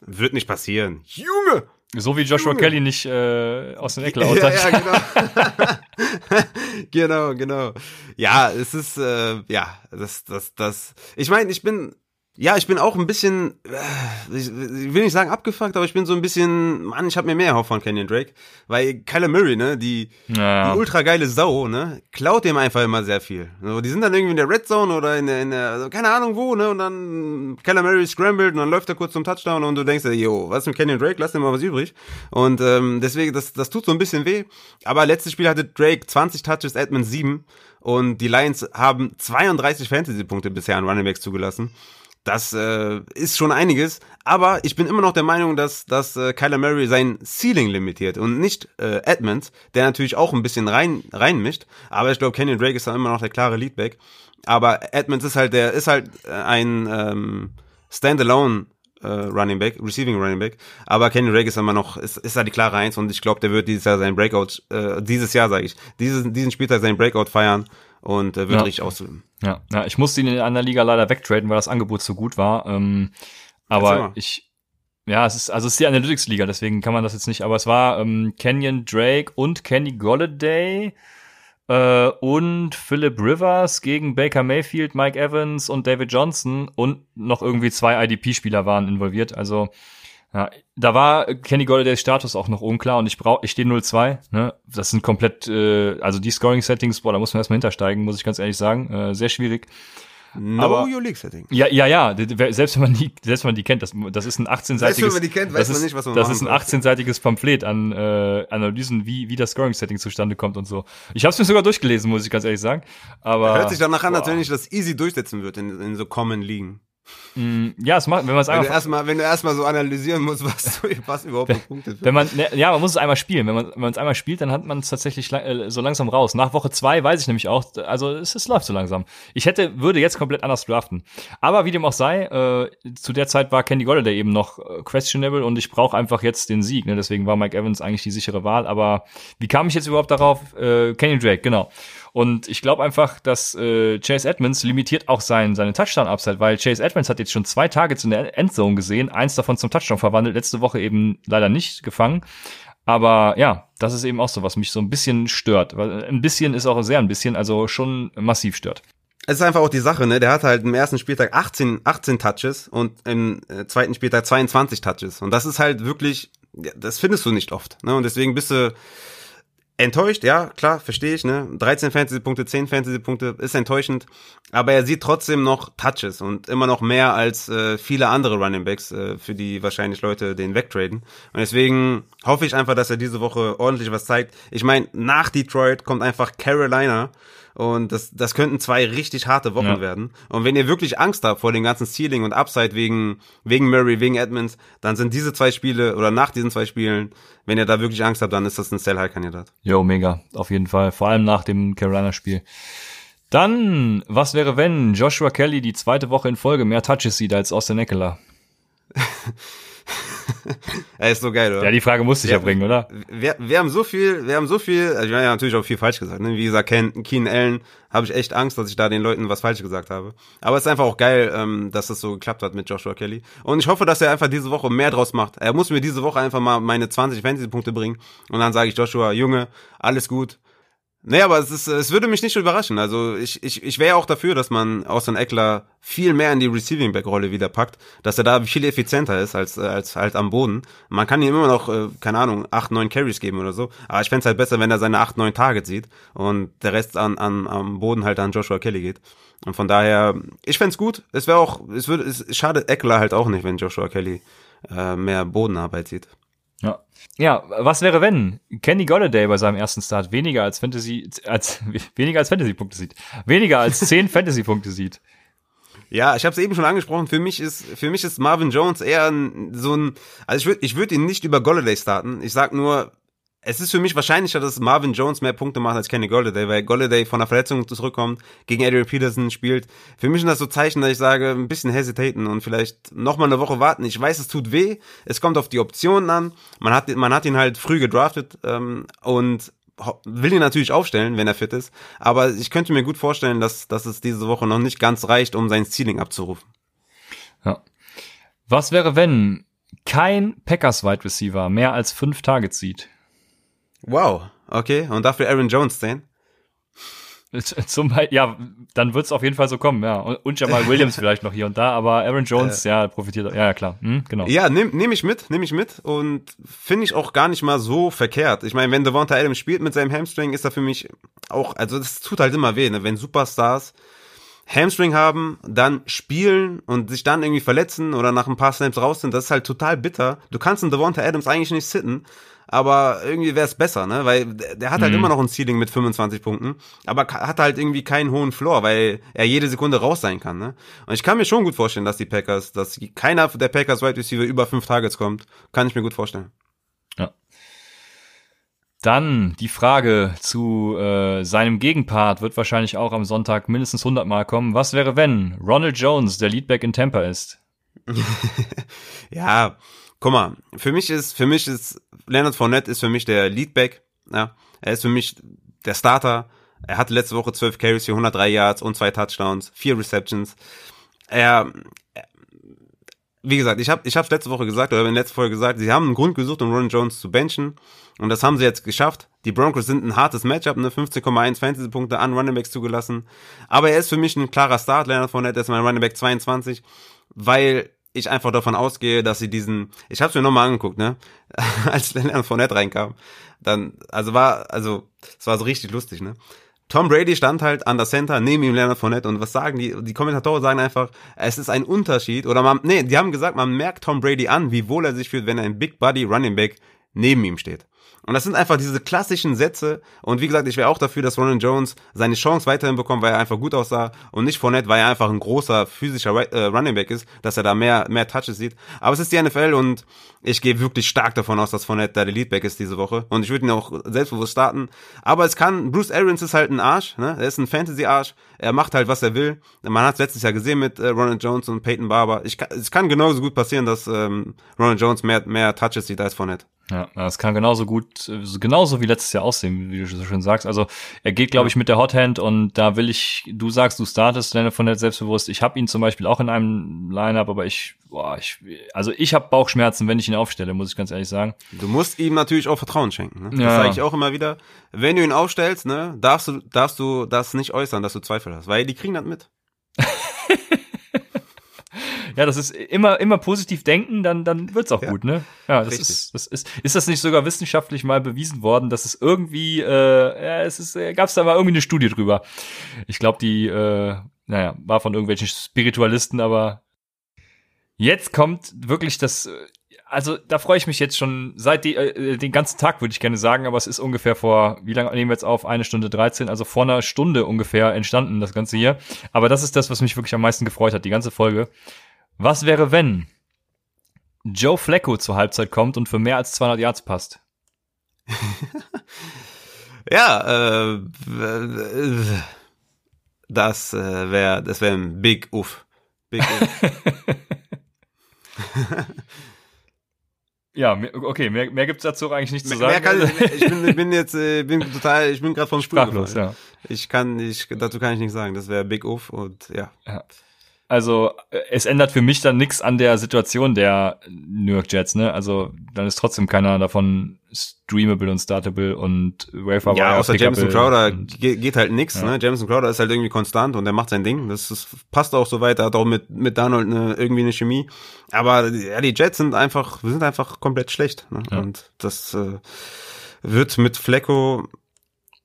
Wird nicht passieren. Junge! So wie Joshua Junge. Kelly nicht äh, aus den Eckler Ja, hat. ja, genau. genau, genau. Ja, es ist, äh, ja, das, das, das. Ich meine, ich bin, ja, ich bin auch ein bisschen, äh, ich, will nicht sagen abgefuckt, aber ich bin so ein bisschen, Mann, ich habe mir mehr erhofft von Kenyon Drake, weil Kyler Murray, ne, die, Ja. die ultra geile Sau, ne, klaut dem einfach immer sehr viel. So, die sind dann irgendwie in der Red Zone oder in der, in der also keine Ahnung wo, ne, und dann Kyler Murray scrambled und dann läuft er kurz zum Touchdown und du denkst dir, yo, was ist mit Kenyon Drake, lass dir mal was übrig. Und ähm, deswegen, das, das tut so ein bisschen weh. Aber letztes Spiel hatte Drake 20 Touches, Edmonds 7 und die Lions haben 32 Fantasy-Punkte bisher an Running Backs zugelassen. Das äh, ist schon einiges, aber ich bin immer noch der Meinung, dass, dass äh, Kyler Murray sein Ceiling limitiert und nicht äh, Edmonds, der natürlich auch ein bisschen rein reinmischt, aber ich glaube, Kenyon Drake ist dann immer noch der klare Leadback. Aber Edmonds ist halt der, ist halt äh, ein ähm, Standalone äh, Running Back, Receiving Running Back. Aber Kenny Drake ist immer noch, ist, ist da die klare Eins und ich glaube, der wird dieses Jahr seinen Breakout, äh, dieses Jahr sage ich, diesen, diesen Spieltag seinen Breakout feiern und äh, wird Ja. richtig auslösen. Ja, ja, ich musste ihn in einer Liga leider wegtraden, weil das Angebot so gut war. Ähm, aber ich, ja, es ist, also es ist die Analytics-Liga, deswegen kann man das jetzt nicht, aber es war ähm, Kenyon Drake und Kenny Golladay äh, und Philip Rivers gegen Baker Mayfield, Mike Evans und David Johnson und noch irgendwie zwei IDP-Spieler waren involviert. Also ja, da war Kenny Golladays Status auch noch unklar und ich brauche, ich stehe 0-2, ne? Das sind komplett, äh, also die Scoring-Settings, boah, da muss man erstmal hintersteigen, muss ich ganz ehrlich sagen. Äh, sehr schwierig. No Aber- Your League Setting. Ja, ja, ja, selbst wenn man die, selbst wenn man die kennt, das, das ist ein 18-seitiges, Selbst wenn man die kennt, weiß das man ist, nicht, was man Das ist ein soll. 18-seitiges Pamphlet an äh, Analysen, wie, wie das Scoring-Setting zustande kommt und so. Ich habe es mir sogar durchgelesen, muss ich ganz ehrlich sagen. Aber Hört sich danach an, als boah. wenn ich das easy durchsetzen würde in, in so Common Ligen. Mm, ja, es macht, wenn man es Wenn du einfach, erstmal, wenn du erstmal so analysieren musst, was, was überhaupt für Punkte wenn man, ne, ja, man muss es einmal spielen. Wenn man, wenn man es einmal spielt, dann hat man es tatsächlich äh, so langsam raus. Nach Woche zwei weiß ich nämlich auch, also es, es läuft so langsam. Ich hätte, würde jetzt komplett anders draften. Aber wie dem auch sei, äh, zu der Zeit war Candy Golladay eben noch äh, questionable und ich brauche einfach jetzt den Sieg. Ne? Deswegen war Mike Evans eigentlich die sichere Wahl. Aber wie kam ich jetzt überhaupt darauf? Äh, Kenny Drake, genau. Und ich glaube einfach, dass äh, Chase Edmonds limitiert auch sein, seine Touchdown-Upside, weil Chase Edmonds hat jetzt schon zwei Targets in der Endzone gesehen, eins davon zum Touchdown verwandelt, letzte Woche eben leider nicht gefangen. Aber ja, das ist eben auch so, was mich so ein bisschen stört. Ein bisschen ist auch sehr ein bisschen, also schon massiv stört. Es ist einfach auch die Sache, ne? Der hat halt im ersten Spieltag 18, 18 Touches und im äh, zweiten Spieltag 22 Touches. Und das ist halt wirklich, das findest du nicht oft, ne? Und deswegen bist du enttäuscht, ja, klar, verstehe ich, ne? 13 Fantasy-Punkte, 10 Fantasy-Punkte ist enttäuschend, aber er sieht trotzdem noch Touches und immer noch mehr als äh, viele andere Running Backs, äh, für die wahrscheinlich Leute den wegtraden. Und deswegen hoffe ich einfach, dass er diese Woche ordentlich was zeigt. Ich meine, nach Detroit kommt einfach Carolina und das, das könnten zwei richtig harte Wochen Ja. werden. Und wenn ihr wirklich Angst habt vor dem ganzen Ceiling und Upside wegen, wegen Murray, wegen Edmonds, dann sind diese zwei Spiele oder nach diesen zwei Spielen, wenn ihr da wirklich Angst habt, dann ist das ein Sell-High-Kandidat. Jo, mega, auf jeden Fall. Vor allem nach dem Carolina-Spiel. Dann, was wäre, wenn Joshua Kelly die zweite Woche in Folge mehr Touches sieht als Austin Eckler? Er ist so geil, oder? Ja, die Frage musste ich ja, Ja. bringen, oder? wir, wir haben so viel, wir haben so viel, also wir haben ja natürlich auch viel falsch gesagt. Ne? Wie gesagt, Ken, Keen Allen, habe ich echt Angst, dass ich da den Leuten was falsch gesagt habe. Aber es ist einfach auch geil, ähm, dass das so geklappt hat mit Joshua Kelly. Und ich hoffe, dass er einfach diese Woche mehr draus macht. Er muss mir diese Woche einfach mal meine 20 Fantasy-Punkte bringen. Und dann sage ich Joshua, Junge, alles gut. Nee, aber es, ist, es würde mich nicht überraschen. Also ich, ich, ich wäre auch dafür, dass man Austin Eckler viel mehr in die Receiving Back Rolle wieder packt, dass er da viel effizienter ist als als halt am Boden. Man kann ihm immer noch äh, keine Ahnung acht neun Carries geben oder so, aber ich fänd's halt besser, wenn er seine acht neun Targets sieht und der Rest an, an am Boden halt an Joshua Kelly geht. Und von daher, ich fänd's gut. Es wäre auch, es würde, es schadet Eckler halt auch nicht, wenn Joshua Kelly äh, mehr Bodenarbeit sieht. Ja. Was wäre, wenn Kenny Golladay bei seinem ersten Start weniger als Fantasy, als, weniger als Fantasy-Punkte sieht? Weniger als 10 Fantasy-Punkte sieht? Ja, ich habe es eben schon angesprochen. Für mich ist für mich ist Marvin Jones eher so ein. Also ich würde ich würde ihn nicht über Golladay starten. Ich sag nur, es ist für mich wahrscheinlicher, dass Marvin Jones mehr Punkte macht als Kenny Golladay, weil Golladay von der Verletzung zurückkommt, gegen Adrian Peterson spielt. Für mich sind das so Zeichen, dass ich sage, ein bisschen hesitaten und vielleicht noch mal eine Woche warten. Ich weiß, es tut weh. Es kommt auf die Optionen an. Man hat man hat ihn halt früh gedraftet ähm, und will ihn natürlich aufstellen, wenn er fit ist. Aber ich könnte mir gut vorstellen, dass, dass es diese Woche noch nicht ganz reicht, um sein Ceiling abzurufen. Ja. Was wäre, wenn kein Packers Wide Receiver mehr als 5 Targets sieht? Wow, okay. Und dafür Aaron Jones stehen? Zum Beispiel, ja, dann wird's auf jeden Fall so kommen, ja. Und, und Jamal Williams vielleicht noch hier und da, aber Aaron Jones, ja, profitiert, ja, klar, hm, genau. Ja, nehme nehm ich mit, nehme ich mit und finde ich auch gar nicht mal so verkehrt. Ich meine, wenn Devonta Adams spielt mit seinem Hamstring, ist er für mich auch, also das tut halt immer weh, ne? wenn Superstars Hamstring haben, dann spielen und sich dann irgendwie verletzen oder nach ein paar Snaps raus sind, das ist halt total bitter. Du kannst einen Devonta Adams eigentlich nicht sitten, aber irgendwie wäre es besser, ne? Weil der hat halt Mhm. immer noch ein Ceiling mit 25 Punkten, aber hat halt irgendwie keinen hohen Floor, weil er jede Sekunde raus sein kann, ne? Und ich kann mir schon gut vorstellen, dass die Packers, dass keiner der Packers Wide Receiver über fünf Targets kommt, kann ich mir gut vorstellen. Ja. Dann die Frage zu äh, seinem Gegenpart wird wahrscheinlich auch am Sonntag mindestens 100 Mal kommen. Was wäre, wenn Ronald Jones der Leadback in Tampa ist? ja, guck mal, für mich ist, für mich ist, Leonard Fournette ist für mich der Leadback, ja. Er ist für mich der Starter. Er hatte letzte Woche 12 Carries für 103 Yards und zwei Touchdowns, vier Receptions. Er, wie gesagt, ich habe ich hab's letzte Woche gesagt, oder in der letzten Folge gesagt, sie haben einen Grund gesucht, um Ronald Jones zu benchen. Und das haben sie jetzt geschafft. Die Broncos sind ein hartes Matchup, eine 15,1 Fantasy-Punkte an Running Backs zugelassen. Aber er ist für mich ein klarer Start. Leonard Fournette ist mein Running Back 22, weil ich einfach davon ausgehe, dass sie diesen, ich habe es mir nochmal angeguckt, ne, als Leonard Fournette reinkam, dann, also war, also, es war so richtig lustig, ne. Tom Brady stand halt an der Center neben ihm Leonard Fournette und was sagen die, die Kommentatoren sagen einfach, es ist ein Unterschied oder man, nee, die haben gesagt, man merkt Tom Brady an, wie wohl er sich fühlt, wenn er ein Big Buddy Running Back neben ihm steht. Und das sind einfach diese klassischen Sätze. Und wie gesagt, ich wäre auch dafür, dass Ronald Jones seine Chance weiterhin bekommt, weil er einfach gut aussah und nicht Fournette, weil er einfach ein großer physischer äh, Running Back ist, dass er da mehr, mehr Touches sieht. Aber es ist die NFL und ich gehe wirklich stark davon aus, dass Fournette da der Leadback ist diese Woche. Und ich würde ihn auch selbstbewusst starten. Aber es kann, Bruce Arians ist halt ein Arsch, ne? Er ist ein Fantasy-Arsch. Er macht halt, was er will. Man hat es letztes Jahr gesehen mit äh, Ronald Jones und Peyton Barber. Ich, es kann genauso gut passieren, dass ähm, Ronald Jones mehr, mehr Touches sieht als Fournette. Ja, das kann genauso gut, genauso wie letztes Jahr aussehen, wie du so schön sagst. Also er geht, glaube ich, mit der Hothand und da will ich, du sagst, du startest Leonard von selbstbewusst. Ich habe ihn zum Beispiel auch in einem Lineup, aber ich, boah, ich, also ich habe Bauchschmerzen, wenn ich ihn aufstelle, muss ich ganz ehrlich sagen. Du musst ihm natürlich auch Vertrauen schenken. Ne? Ja. Das sage ich auch immer wieder. Wenn du ihn aufstellst, ne, darfst du, darfst du das nicht äußern, dass du Zweifel hast, weil die kriegen das mit. Ja, das ist immer, immer positiv denken, dann, dann wird's auch ja. gut, ne? Ja, das Richtig. ist, das ist, ist das nicht sogar wissenschaftlich mal bewiesen worden, dass es irgendwie, äh, ja, es ist, äh, gab's da mal irgendwie eine Studie drüber. Ich glaube, die, äh, naja, war von irgendwelchen Spiritualisten, aber jetzt kommt wirklich das, also da freue ich mich jetzt schon seit die, äh, den ganzen Tag, würde ich gerne sagen, aber es ist ungefähr vor, wie lange nehmen wir jetzt auf? Eine Stunde 13, also vor einer Stunde ungefähr entstanden, das Ganze hier. Aber das ist das, was mich wirklich am meisten gefreut hat, die ganze Folge. Was wäre, wenn Joe Flacco zur Halbzeit kommt und für mehr als 200 Yards passt? ja, äh, das äh, wäre das wäre ein Big Uff. Big Uff. ja, okay, mehr, mehr gibt's dazu eigentlich nicht zu sagen. Mehr kann ich, ich bin, bin jetzt äh, bin total, ich bin gerade vom Sprachlos, ja. Ich kann, ich dazu kann ich nichts sagen. Das wäre Big Uff und ja. ja. Also äh, es ändert für mich dann nichts an der Situation der New York Jets, ne? Also dann ist trotzdem keiner davon streamable und startable und Wafer Ja, außer Jameson Crowder geht halt nix, ja. ne? Jameson Crowder ist halt irgendwie konstant und der macht sein Ding. Das ist, passt auch so weiter, hat auch mit mit Donald eine, irgendwie eine Chemie. Aber ja, die Jets sind einfach, wir sind einfach komplett schlecht. Ne? Ja. Und das äh, wird mit Flecko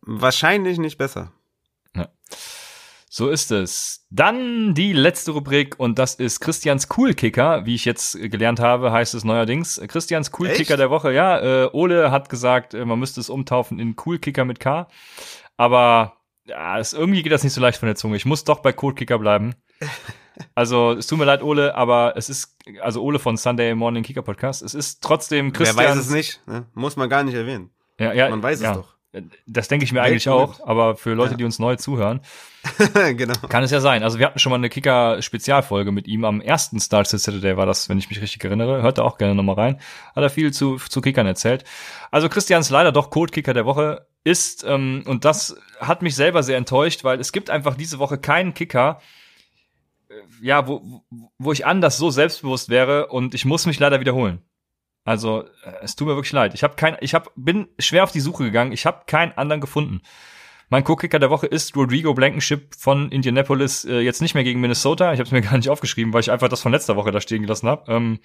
wahrscheinlich nicht besser. Ja. So ist es. Dann die letzte Rubrik und das ist Christians Coolkicker. Wie ich jetzt gelernt habe, heißt es neuerdings Christians Coolkicker der Woche. Ja, äh, Ole hat gesagt, äh, man müsste es umtaufen in Coolkicker mit K. Aber ja, es, irgendwie geht das nicht so leicht von der Zunge. Ich muss doch bei Coolkicker bleiben. Also, es tut mir leid, Ole, aber es ist, also Ole von Sunday Morning Kicker Podcast, es ist trotzdem Christian. Wer weiß es nicht, ne? muss man gar nicht erwähnen. Ja, ja, man weiß ja. es doch. Das denke ich mir eigentlich auch, aber für Leute, ja. die uns neu zuhören, genau. kann es ja sein. Also wir hatten schon mal eine Kicker-Spezialfolge mit ihm am ersten Star Saturday war das, wenn ich mich richtig erinnere. Hört da auch gerne nochmal rein. Hat er viel zu, zu Kickern erzählt. Also Christians leider doch Code-Kicker der Woche ist, ähm, und das hat mich selber sehr enttäuscht, weil es gibt einfach diese Woche keinen Kicker, äh, ja, wo, wo ich anders so selbstbewusst wäre und ich muss mich leider wiederholen. Also äh, es tut mir wirklich leid. Ich habe kein, ich hab, bin schwer auf die Suche gegangen. Ich habe keinen anderen gefunden. Mein Co-Kicker der Woche ist Rodrigo Blankenship von Indianapolis. Äh, jetzt nicht mehr gegen Minnesota. Ich habe es mir gar nicht aufgeschrieben, weil ich einfach das von letzter Woche da stehen gelassen habe. Ähm,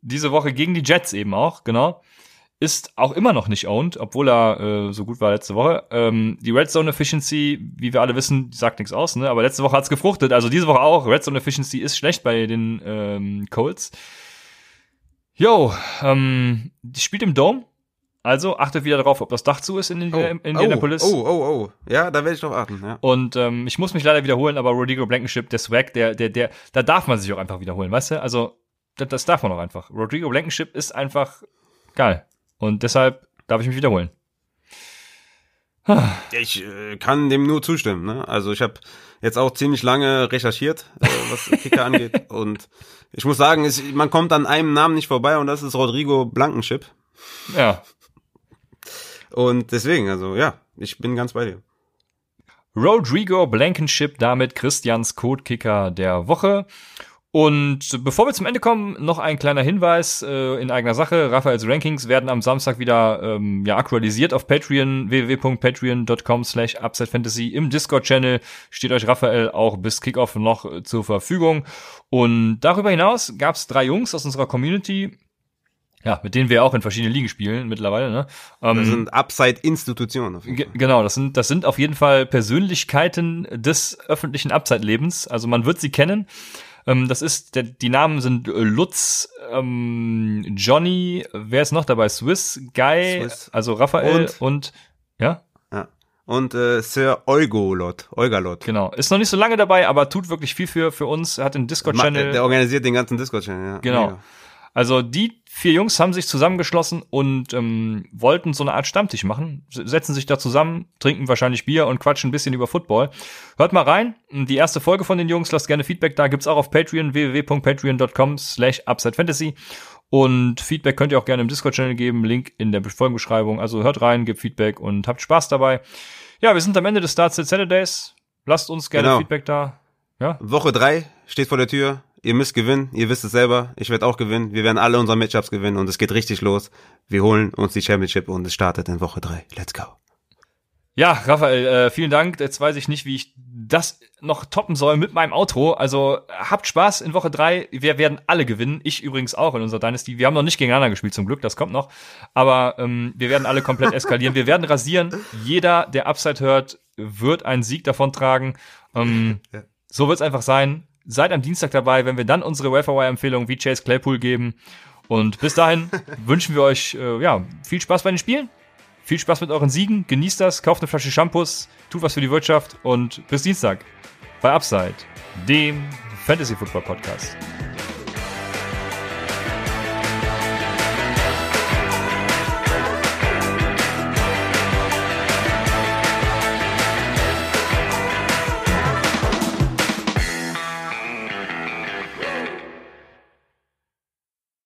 diese Woche gegen die Jets eben auch, genau. Ist auch immer noch nicht owned, obwohl er äh, so gut war letzte Woche. Ähm, die Red Zone Efficiency, wie wir alle wissen, sagt nichts aus, ne? Aber letzte Woche hat's gefruchtet. Also diese Woche auch. Red Zone Efficiency ist schlecht bei den ähm, Colts. Jo, ähm, die spielt im Dome. Also achtet wieder darauf, ob das Dach zu ist in, in, oh, in Indianapolis. Oh, oh, oh, oh. Ja, da werde ich drauf achten. Ja. Und ähm, ich muss mich leider wiederholen, aber Rodrigo Blankenship, der Swag, der, der, der, da darf man sich auch einfach wiederholen, weißt du? Also, das, das darf man auch einfach. Rodrigo Blankenship ist einfach geil. Und deshalb darf ich mich wiederholen. Ich äh, kann dem nur zustimmen. Ne? Also ich habe jetzt auch ziemlich lange recherchiert, äh, was Kicker angeht. Und ich muss sagen, es, man kommt an einem Namen nicht vorbei und das ist Rodrigo Blankenship. Ja. Und deswegen, also ja, ich bin ganz bei dir. Rodrigo Blankenship, damit Christians Codekicker der Woche. Und bevor wir zum Ende kommen, noch ein kleiner Hinweis äh, in eigener Sache. Raphaels Rankings werden am Samstag wieder ähm, ja, aktualisiert auf Patreon, www.patreon.com slash upsidefantasy. Im Discord-Channel steht euch Raphael auch bis Kickoff noch äh, zur Verfügung. Und darüber hinaus gab es drei Jungs aus unserer Community, ja, mit denen wir auch in verschiedenen Ligen spielen mittlerweile. Ne? Ähm, Das sind Upside-Institutionen. Genau, das sind, das sind auf jeden Fall Persönlichkeiten des öffentlichen Abzeitlebens. Also man wird sie kennen. Ähm, das ist, der, die Namen sind äh, Lutz, ähm, Johnny, wer ist noch dabei? Swiss, Guy, Swiss. also Raphael und, Und? ja, Ja. Und äh, Sir Eugolot, Eugalot. genau. Ist noch nicht so lange dabei, aber tut wirklich viel für, für uns. Er hat den Discord-Channel. Der organisiert den ganzen Discord-Channel, ja. Genau. Mega. Also die vier Jungs haben sich zusammengeschlossen und ähm, wollten so eine Art Stammtisch machen, setzen sich da zusammen, trinken wahrscheinlich Bier und quatschen ein bisschen über Football. Hört mal rein, die erste Folge von den Jungs, lasst gerne Feedback da, gibt's auch auf Patreon, www.patreon.com slash upsidefantasy und Feedback könnt ihr auch gerne im Discord-Channel geben, Link in der Folgenbeschreibung. Also hört rein, gebt Feedback und habt Spaß dabei. Ja, wir sind am Ende des Starts Set Saturdays. Lasst uns gerne Genau. Feedback da. Ja, Woche drei steht vor der Tür. Ihr müsst gewinnen. Ihr wisst es selber. Ich werde auch gewinnen. Wir werden alle unsere Matchups gewinnen und es geht richtig los. Wir holen uns die Championship und es startet in Woche drei. Let's go. Ja, Raphael, äh, vielen Dank. Jetzt weiß ich nicht, wie ich das noch toppen soll mit meinem Outro. Also habt Spaß in Woche drei. Wir werden alle gewinnen. Ich übrigens auch in unserer Dynasty. Wir haben noch nicht gegeneinander gespielt, zum Glück. Das kommt noch. Aber ähm, wir werden alle komplett eskalieren. Wir werden rasieren. Jeder, der Upside hört, wird einen Sieg davontragen. Ähm, Ja. So wird's einfach sein. Seid am Dienstag dabei, wenn wir dann unsere Welfare-Empfehlungen wie Chase Claypool geben. Und bis dahin wünschen wir euch äh, ja, viel Spaß bei den Spielen. Viel Spaß mit euren Siegen, genießt das, kauft eine Flasche Shampoos, tut was für die Wirtschaft und bis Dienstag bei Upside, dem Fantasy Football Podcast.